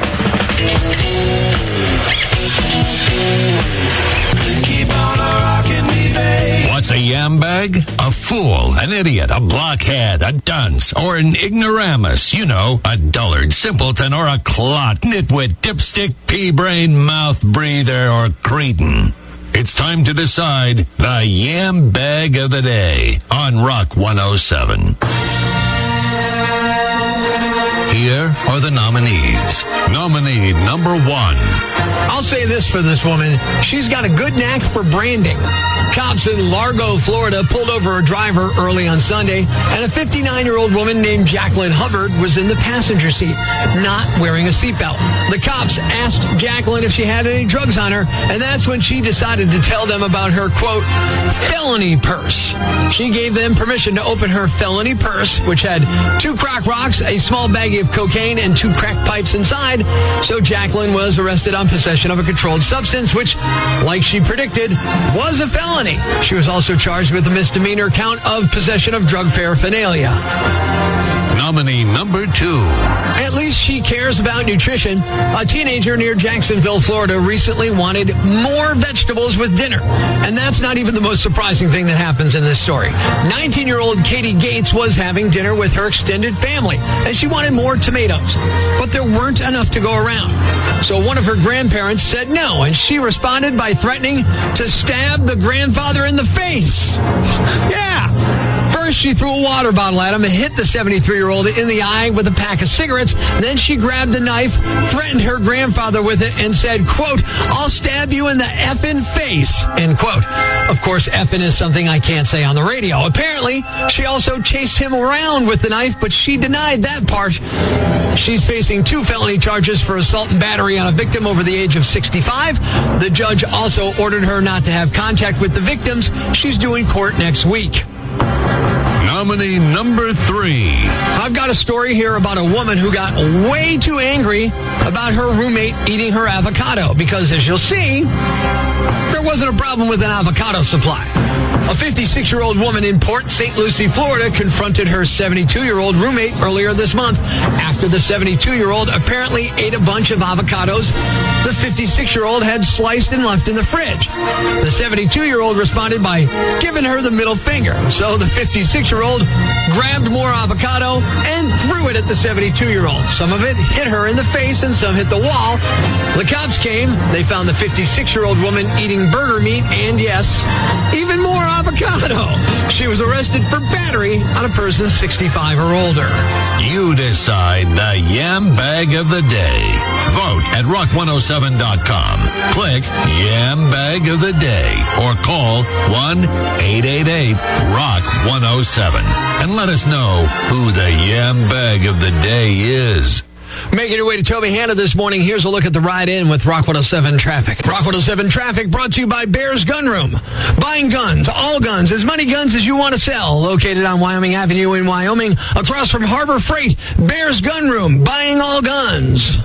What's a yam bag? A fool, an idiot, a blockhead, a dunce, or an ignoramus. You know, a dullard, simpleton, or a clot, nitwit, dipstick, pea brain, mouth breather, or cretin. It's time to decide the yam bag of the day on Rock 107. Here are the nominees. Nominee number one. I'll say this for this woman. She's got a good knack for branding. Cops in Largo, Florida pulled over a driver early on Sunday, and a 59 year old woman named Jacqueline Hubbard was in the passenger seat, not wearing a seatbelt. The cops asked Jacqueline if she had any drugs on her, and that's when she decided to tell them about her, quote, felony purse. She gave them permission to open her felony purse, which had two crack rocks, a small baggie of cocaine, and two crack pipes inside. So Jacqueline was arrested on possession of a controlled substance, which, like she predicted, was a felony. She was also charged with a misdemeanor count of possession of drug paraphernalia. Nominee number two. At least she cares about nutrition. A teenager near Jacksonville, Florida recently wanted more vegetables with dinner. And that's not even the most surprising thing that happens in this story. 19 year old Katie Gates was having dinner with her extended family, and she wanted more tomatoes. But there weren't enough to go around. So one of her grandparents said no, and she responded by threatening to stab the grandfather in the face. Yeah. First, she threw a water bottle at him and hit the 73 year old in the eye with a pack of cigarettes. Then she grabbed a knife, threatened her grandfather with it, and said, quote, I'll stab you in the effing face, end quote. Of course, effing is something I can't say on the radio. Apparently, she also chased him around with the knife, but she denied that part. She's facing two felony charges for assault and battery on a victim over the age of 65. The judge also ordered her not to have contact with the victims. She's doing court next week. Nominee number three. I've got a story here about a woman who got way too angry about her roommate eating her avocado because, as you'll see, there wasn't a problem with an avocado supply. A 56 year old woman in Port St. Lucie, Florida, confronted her 72 year old roommate earlier this month after the 72 year old apparently ate a bunch of avocados the 56 year old had sliced and left in the fridge. The 72 year old responded by giving her the middle finger. So the 56 year old grabbed more avocado and threw it at the 72 year old. Some of it hit her in the face and some hit the wall. The cops came. They found the 56 year old woman eating burger meat and, yes, even more avocado. She was arrested for battery on a person 65 or older. You decide the yam bag of the day Vote at rock107.com. Click Yam Bag of the Day or call 1-888-ROCK-107 and let us know who the Yam Bag of the Day is. Making your way to Tobyhanna this morning, here's a look at the ride in with Rock 107 traffic. Rock 107 traffic brought to you by Bears Gun Room. Buying guns, all guns, as many guns as you want to sell. Located on Wyoming Avenue in Wyoming, across from Harbor Freight. Bears Gun Room, buying all guns.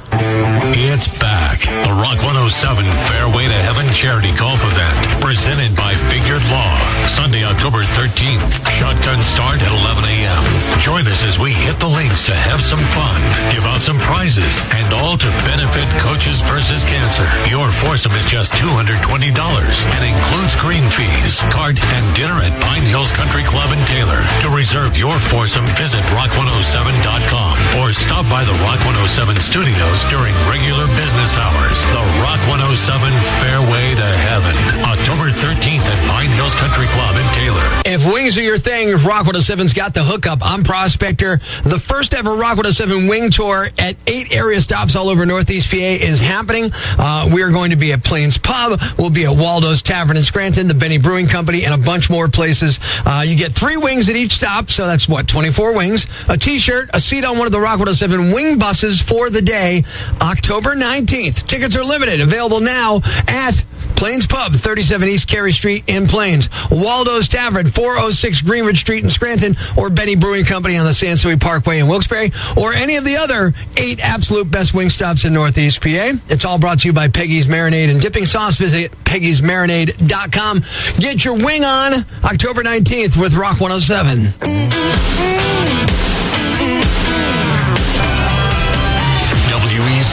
It's back. The Rock 107 Fairway to Heaven charity golf event presented by Figured Law. Sunday, October 13th. Shotgun start at 11 a.m. Join us as we hit the links to have some fun, give out some prizes, and all to benefit Coaches versus Cancer. Your foursome is just $220 and includes green fees, cart, and dinner at Pine Hills Country Club in Taylor. To reserve your foursome, visit rock107.com or stop by the Rock 107 studios during regular business hours. The Rock 107 Fairway to Heaven, October 13th at Pine Hills Country Club in Taylor. If wings are your thing, if Rock 107's got the hookup, I'm Prospector. The first ever Rock 107 wing tour at eight area stops all over Northeast PA is happening. Uh, we are going to be at Plains Pub. We'll be at Waldo's Tavern in Scranton, the Benny Brewing Company, and a bunch more places. Uh, you get three wings at each stop, so that's what, 24 wings, a t-shirt, a seat on one of the Rock 107 wing buses for the day, October 19th. Tickets are limited, available now at Plains Pub, 37 East Carey Street in Plains. Waldo's Tavern, 406 Greenwood Street in Scranton, or Benny Brewing Company on the Sans Souci Parkway in Wilkes-Barre, or any of the other eight absolute best wing stops in Northeast PA. It's all brought to you by Peggy's Marinade and Dipping Sauce. Visit peggysmarinade.com. Get your wing on October 19th with Rock 107.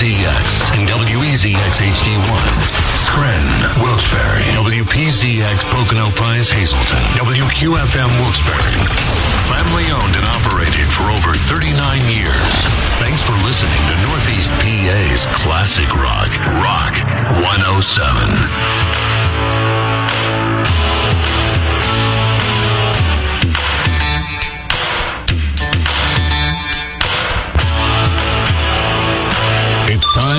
WEZX and WEZX HD1. Scranton, Wilkes-Barre. WPZX Pocono Pines, Hazleton. WQFM Wilkes-Barre. Family owned and operated for over 39 years. Thanks for listening to Northeast PA's classic rock, Rock 107.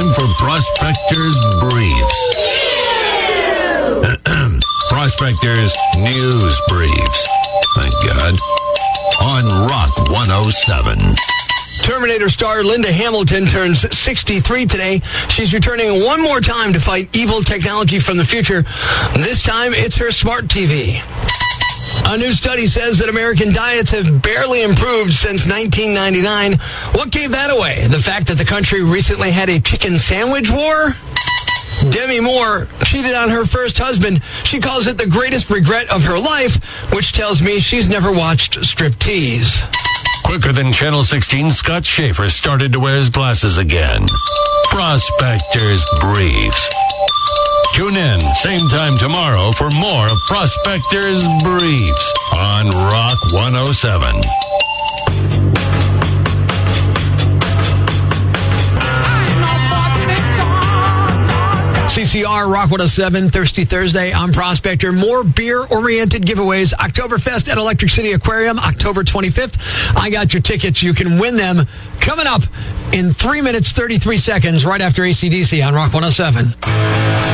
Time for Prospectors Briefs. Prospectors News Briefs. Thank God. On Rock 107. Terminator star Linda Hamilton turns 63 today. She's returning one more time to fight evil technology from the future. This time it's her smart TV. A new study says that American diets have barely improved since 1999. What gave that away? The fact that the country recently had a chicken sandwich war? Demi Moore cheated on her first husband. She calls it the greatest regret of her life, which tells me she's never watched striptease. Quicker than Channel 16, Scott Schaefer started to wear his glasses again. Prospectors Briefs. Tune in, same time tomorrow for more of Prospectors Briefs on Rock 107. CCR Rock 107 Thirsty Thursday. I'm Prospector. More beer oriented giveaways. Oktoberfest at Electric City Aquarium, October 25th. I got your tickets. You can win them coming up in 3 minutes 33 seconds right after ACDC on Rock 107.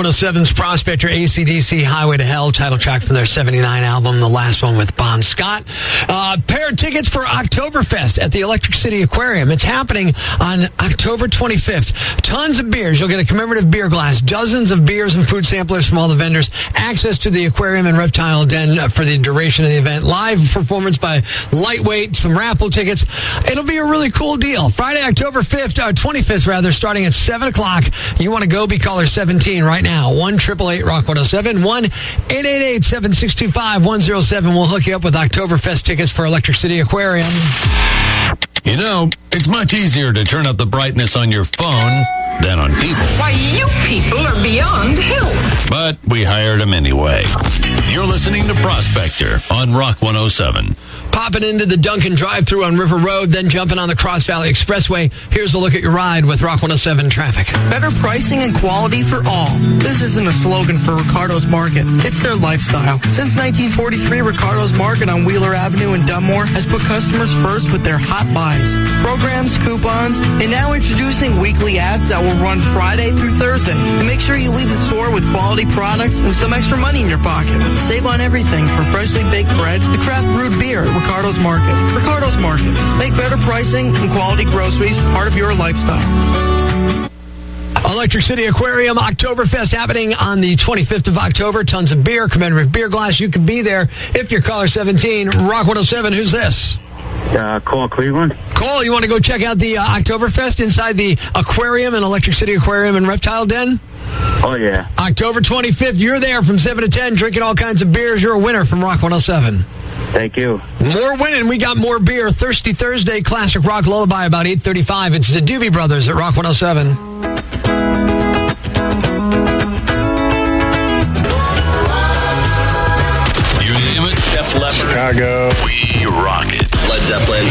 107's Prospector ACDC Highway to Hell title track from their 79 album, the last one with Bon Scott. Uh, pair of tickets for Oktoberfest at the Electric City Aquarium. It's happening on October 25th. Tons of beers. You'll get a commemorative beer glass, dozens of beers and food samplers from all the vendors, access to the aquarium and reptile den for the duration of the event, live performance by Lightweight, some raffle tickets. It'll be a really cool deal. Friday, October 5th, uh, 25th rather, starting at 7 o'clock. You want to go, be caller 17 right now. 1 888 Rock 107, 1 888 7625 107. We'll hook you up with Oktoberfest tickets for Electric City Aquarium. You know, it's much easier to turn up the brightness on your phone than on people. Why, you people are beyond help. But we hired him anyway. You're listening to Prospector on Rock 107. popping into the Dunkin drive through on River Road, then jumping on the Cross Valley Expressway. Here's a look at your ride with Rock 107 traffic. Better pricing and quality for all. This isn't a slogan for Ricardo's Market. It's their lifestyle. Since 1943, Ricardo's Market on Wheeler Avenue in Dunmore has put customers first with their hot buys, programs, coupons, and now introducing weekly ads that will run Friday through Thursday. And make sure you leave the store with quality products and some extra money in your pocket. Save on everything from freshly baked bread to craft brewed beer at Ricardo's Market. Ricardo's Market. Make better pricing and quality groceries part of your lifestyle. Electric City Aquarium Oktoberfest happening on the 25th of October. Tons of beer, commemorative beer glass. You can be there if you're caller 17. Rock 107. Who's this? Uh, Cole Cleveland. Call. you want to go check out the uh, Oktoberfest inside the aquarium and Electric City Aquarium and Reptile Den? Oh, yeah. October 25th. You're there from 7 to 10, drinking all kinds of beers. You're a winner from Rock 107. Thank you. More winning. We got more beer. Thirsty Thursday, classic rock lullaby about 835. It's the Doobie Brothers at Rock 107. You name it. Def Leppard. Chicago. We rock it. Led Zeppelin.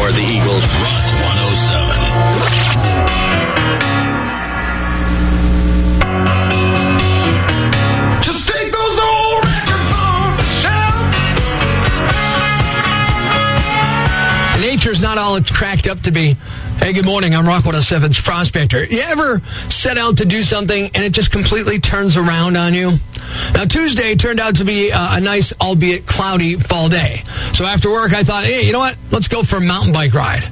Or the Eagles. Rock 107. Just take those old records on the shelf. Nature's not all it's cracked up to be. Hey, good morning. I'm Rock 107's Prospector. You ever set out to do something and it just completely turns around on you? Now, Tuesday turned out to be uh, a nice, albeit cloudy, fall day. So after work, I thought, hey, you know what? Let's go for a mountain bike ride.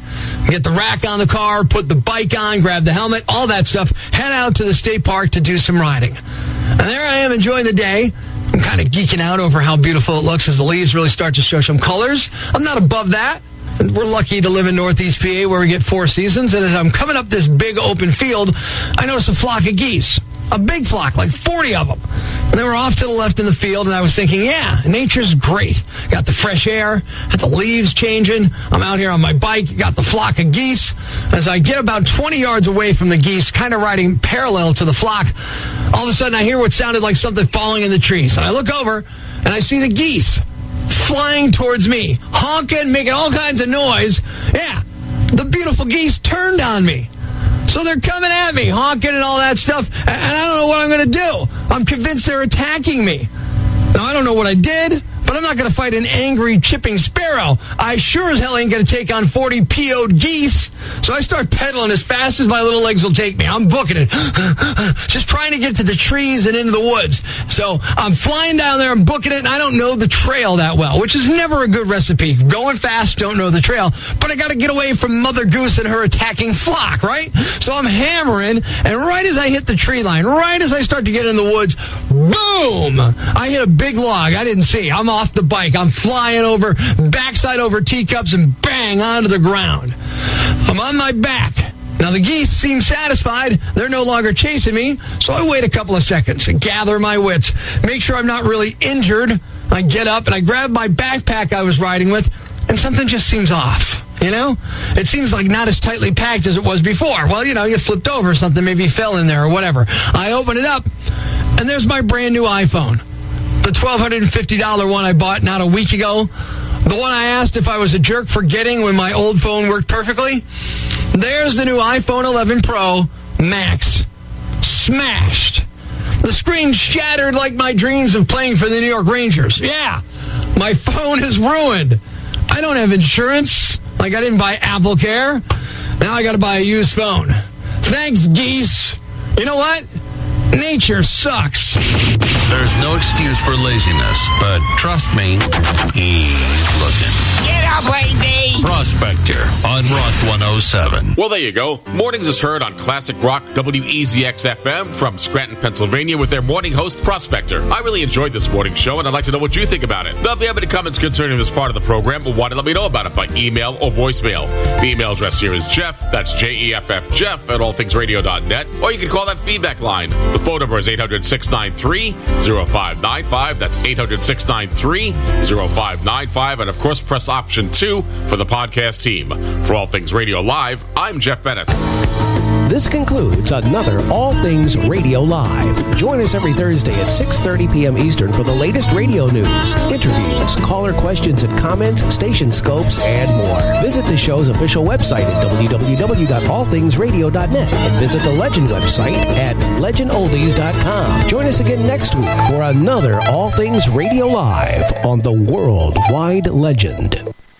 Get the rack on the car, put the bike on, grab the helmet, all that stuff. Head out to the state park to do some riding. And there I am enjoying the day. I'm kind of geeking out over how beautiful it looks as the leaves really start to show some colors. I'm not above that. We're lucky to live in Northeast PA where we get four seasons. And as I'm coming up this big open field, I notice a flock of geese. A big flock, like 40 of them. And they were off to the left in the field, and I was thinking, yeah, nature's great. Got the fresh air, got the leaves changing. I'm out here on my bike, got the flock of geese. As I get about 20 yards away from the geese, kind of riding parallel to the flock, all of a sudden I hear what sounded like something falling in the trees. And I look over, and I see the geese flying towards me, honking, making all kinds of noise. Yeah, the beautiful geese turned on me. So they're coming at me, honking and all that stuff, and I don't know what I'm going to do. I'm convinced they're attacking me. Now, I don't know what I did, but I'm not going to fight an angry, chipping sparrow. I sure as hell ain't going to take on 40 PO'd geese. So I start pedaling as fast as my little legs will take me. I'm booking it. Just trying to get to the trees and into the woods. So I'm flying down there I'm booking it, and I don't know the trail that well, which is never a good recipe. Going fast, don't know the trail. But I got to get away from Mother Goose and her attacking flock, right? So I'm hammering, and right as I hit the tree line, right as I start to get in the woods, boom! I hit a big log I didn't see. I'm off the bike. I'm flying over, backside over teacups, and bang onto the ground. I'm on my back. Now the geese seem satisfied. They're no longer chasing me, so I wait a couple of seconds gather my wits, make sure I'm not really injured. I get up and I grab my backpack I was riding with, and something just seems off. You know, it seems like not as tightly packed as it was before. Well, you know, you flipped over something, maybe fell in there or whatever. I open it up, and there's my brand new iPhone, the $1,250 one I bought not a week ago. The one I asked if I was a jerk for getting when my old phone worked perfectly. There's the new iPhone 11 Pro Max. Smashed. The screen shattered like my dreams of playing for the New York Rangers. Yeah, my phone is ruined. I don't have insurance. Like I didn't buy Apple Care. Now I got to buy a used phone. Thanks, geese. You know what? Nature sucks. There's no excuse for laziness, but trust me, he's looking. Get up, lazy! Prospector on Rock 107. Well, there you go. Mornings is heard on Classic Rock WEZX FM from Scranton, Pennsylvania, with their morning host, Prospector. I really enjoyed this morning show, and I'd like to know what you think about it. Now, if you have any comments concerning this part of the program, why don't let me know about it by email or voicemail. The email address here is Jeff, that's J E F F Jeff, at allthingsradio.net, or you can call that feedback line. The phone number is 800 693 0595. That's 800 693 0595. And of course, press option two for the podcast team. For All Things Radio Live, I'm Jeff Bennett. This concludes another All Things Radio Live. Join us every Thursday at 6:30 p.m. Eastern for the latest radio news, interviews, caller questions and comments, station scopes, and more. Visit the show's official website at www.allthingsradio.net and visit the Legend website at legendoldies.com. Join us again next week for another All Things Radio Live on the Worldwide Legend.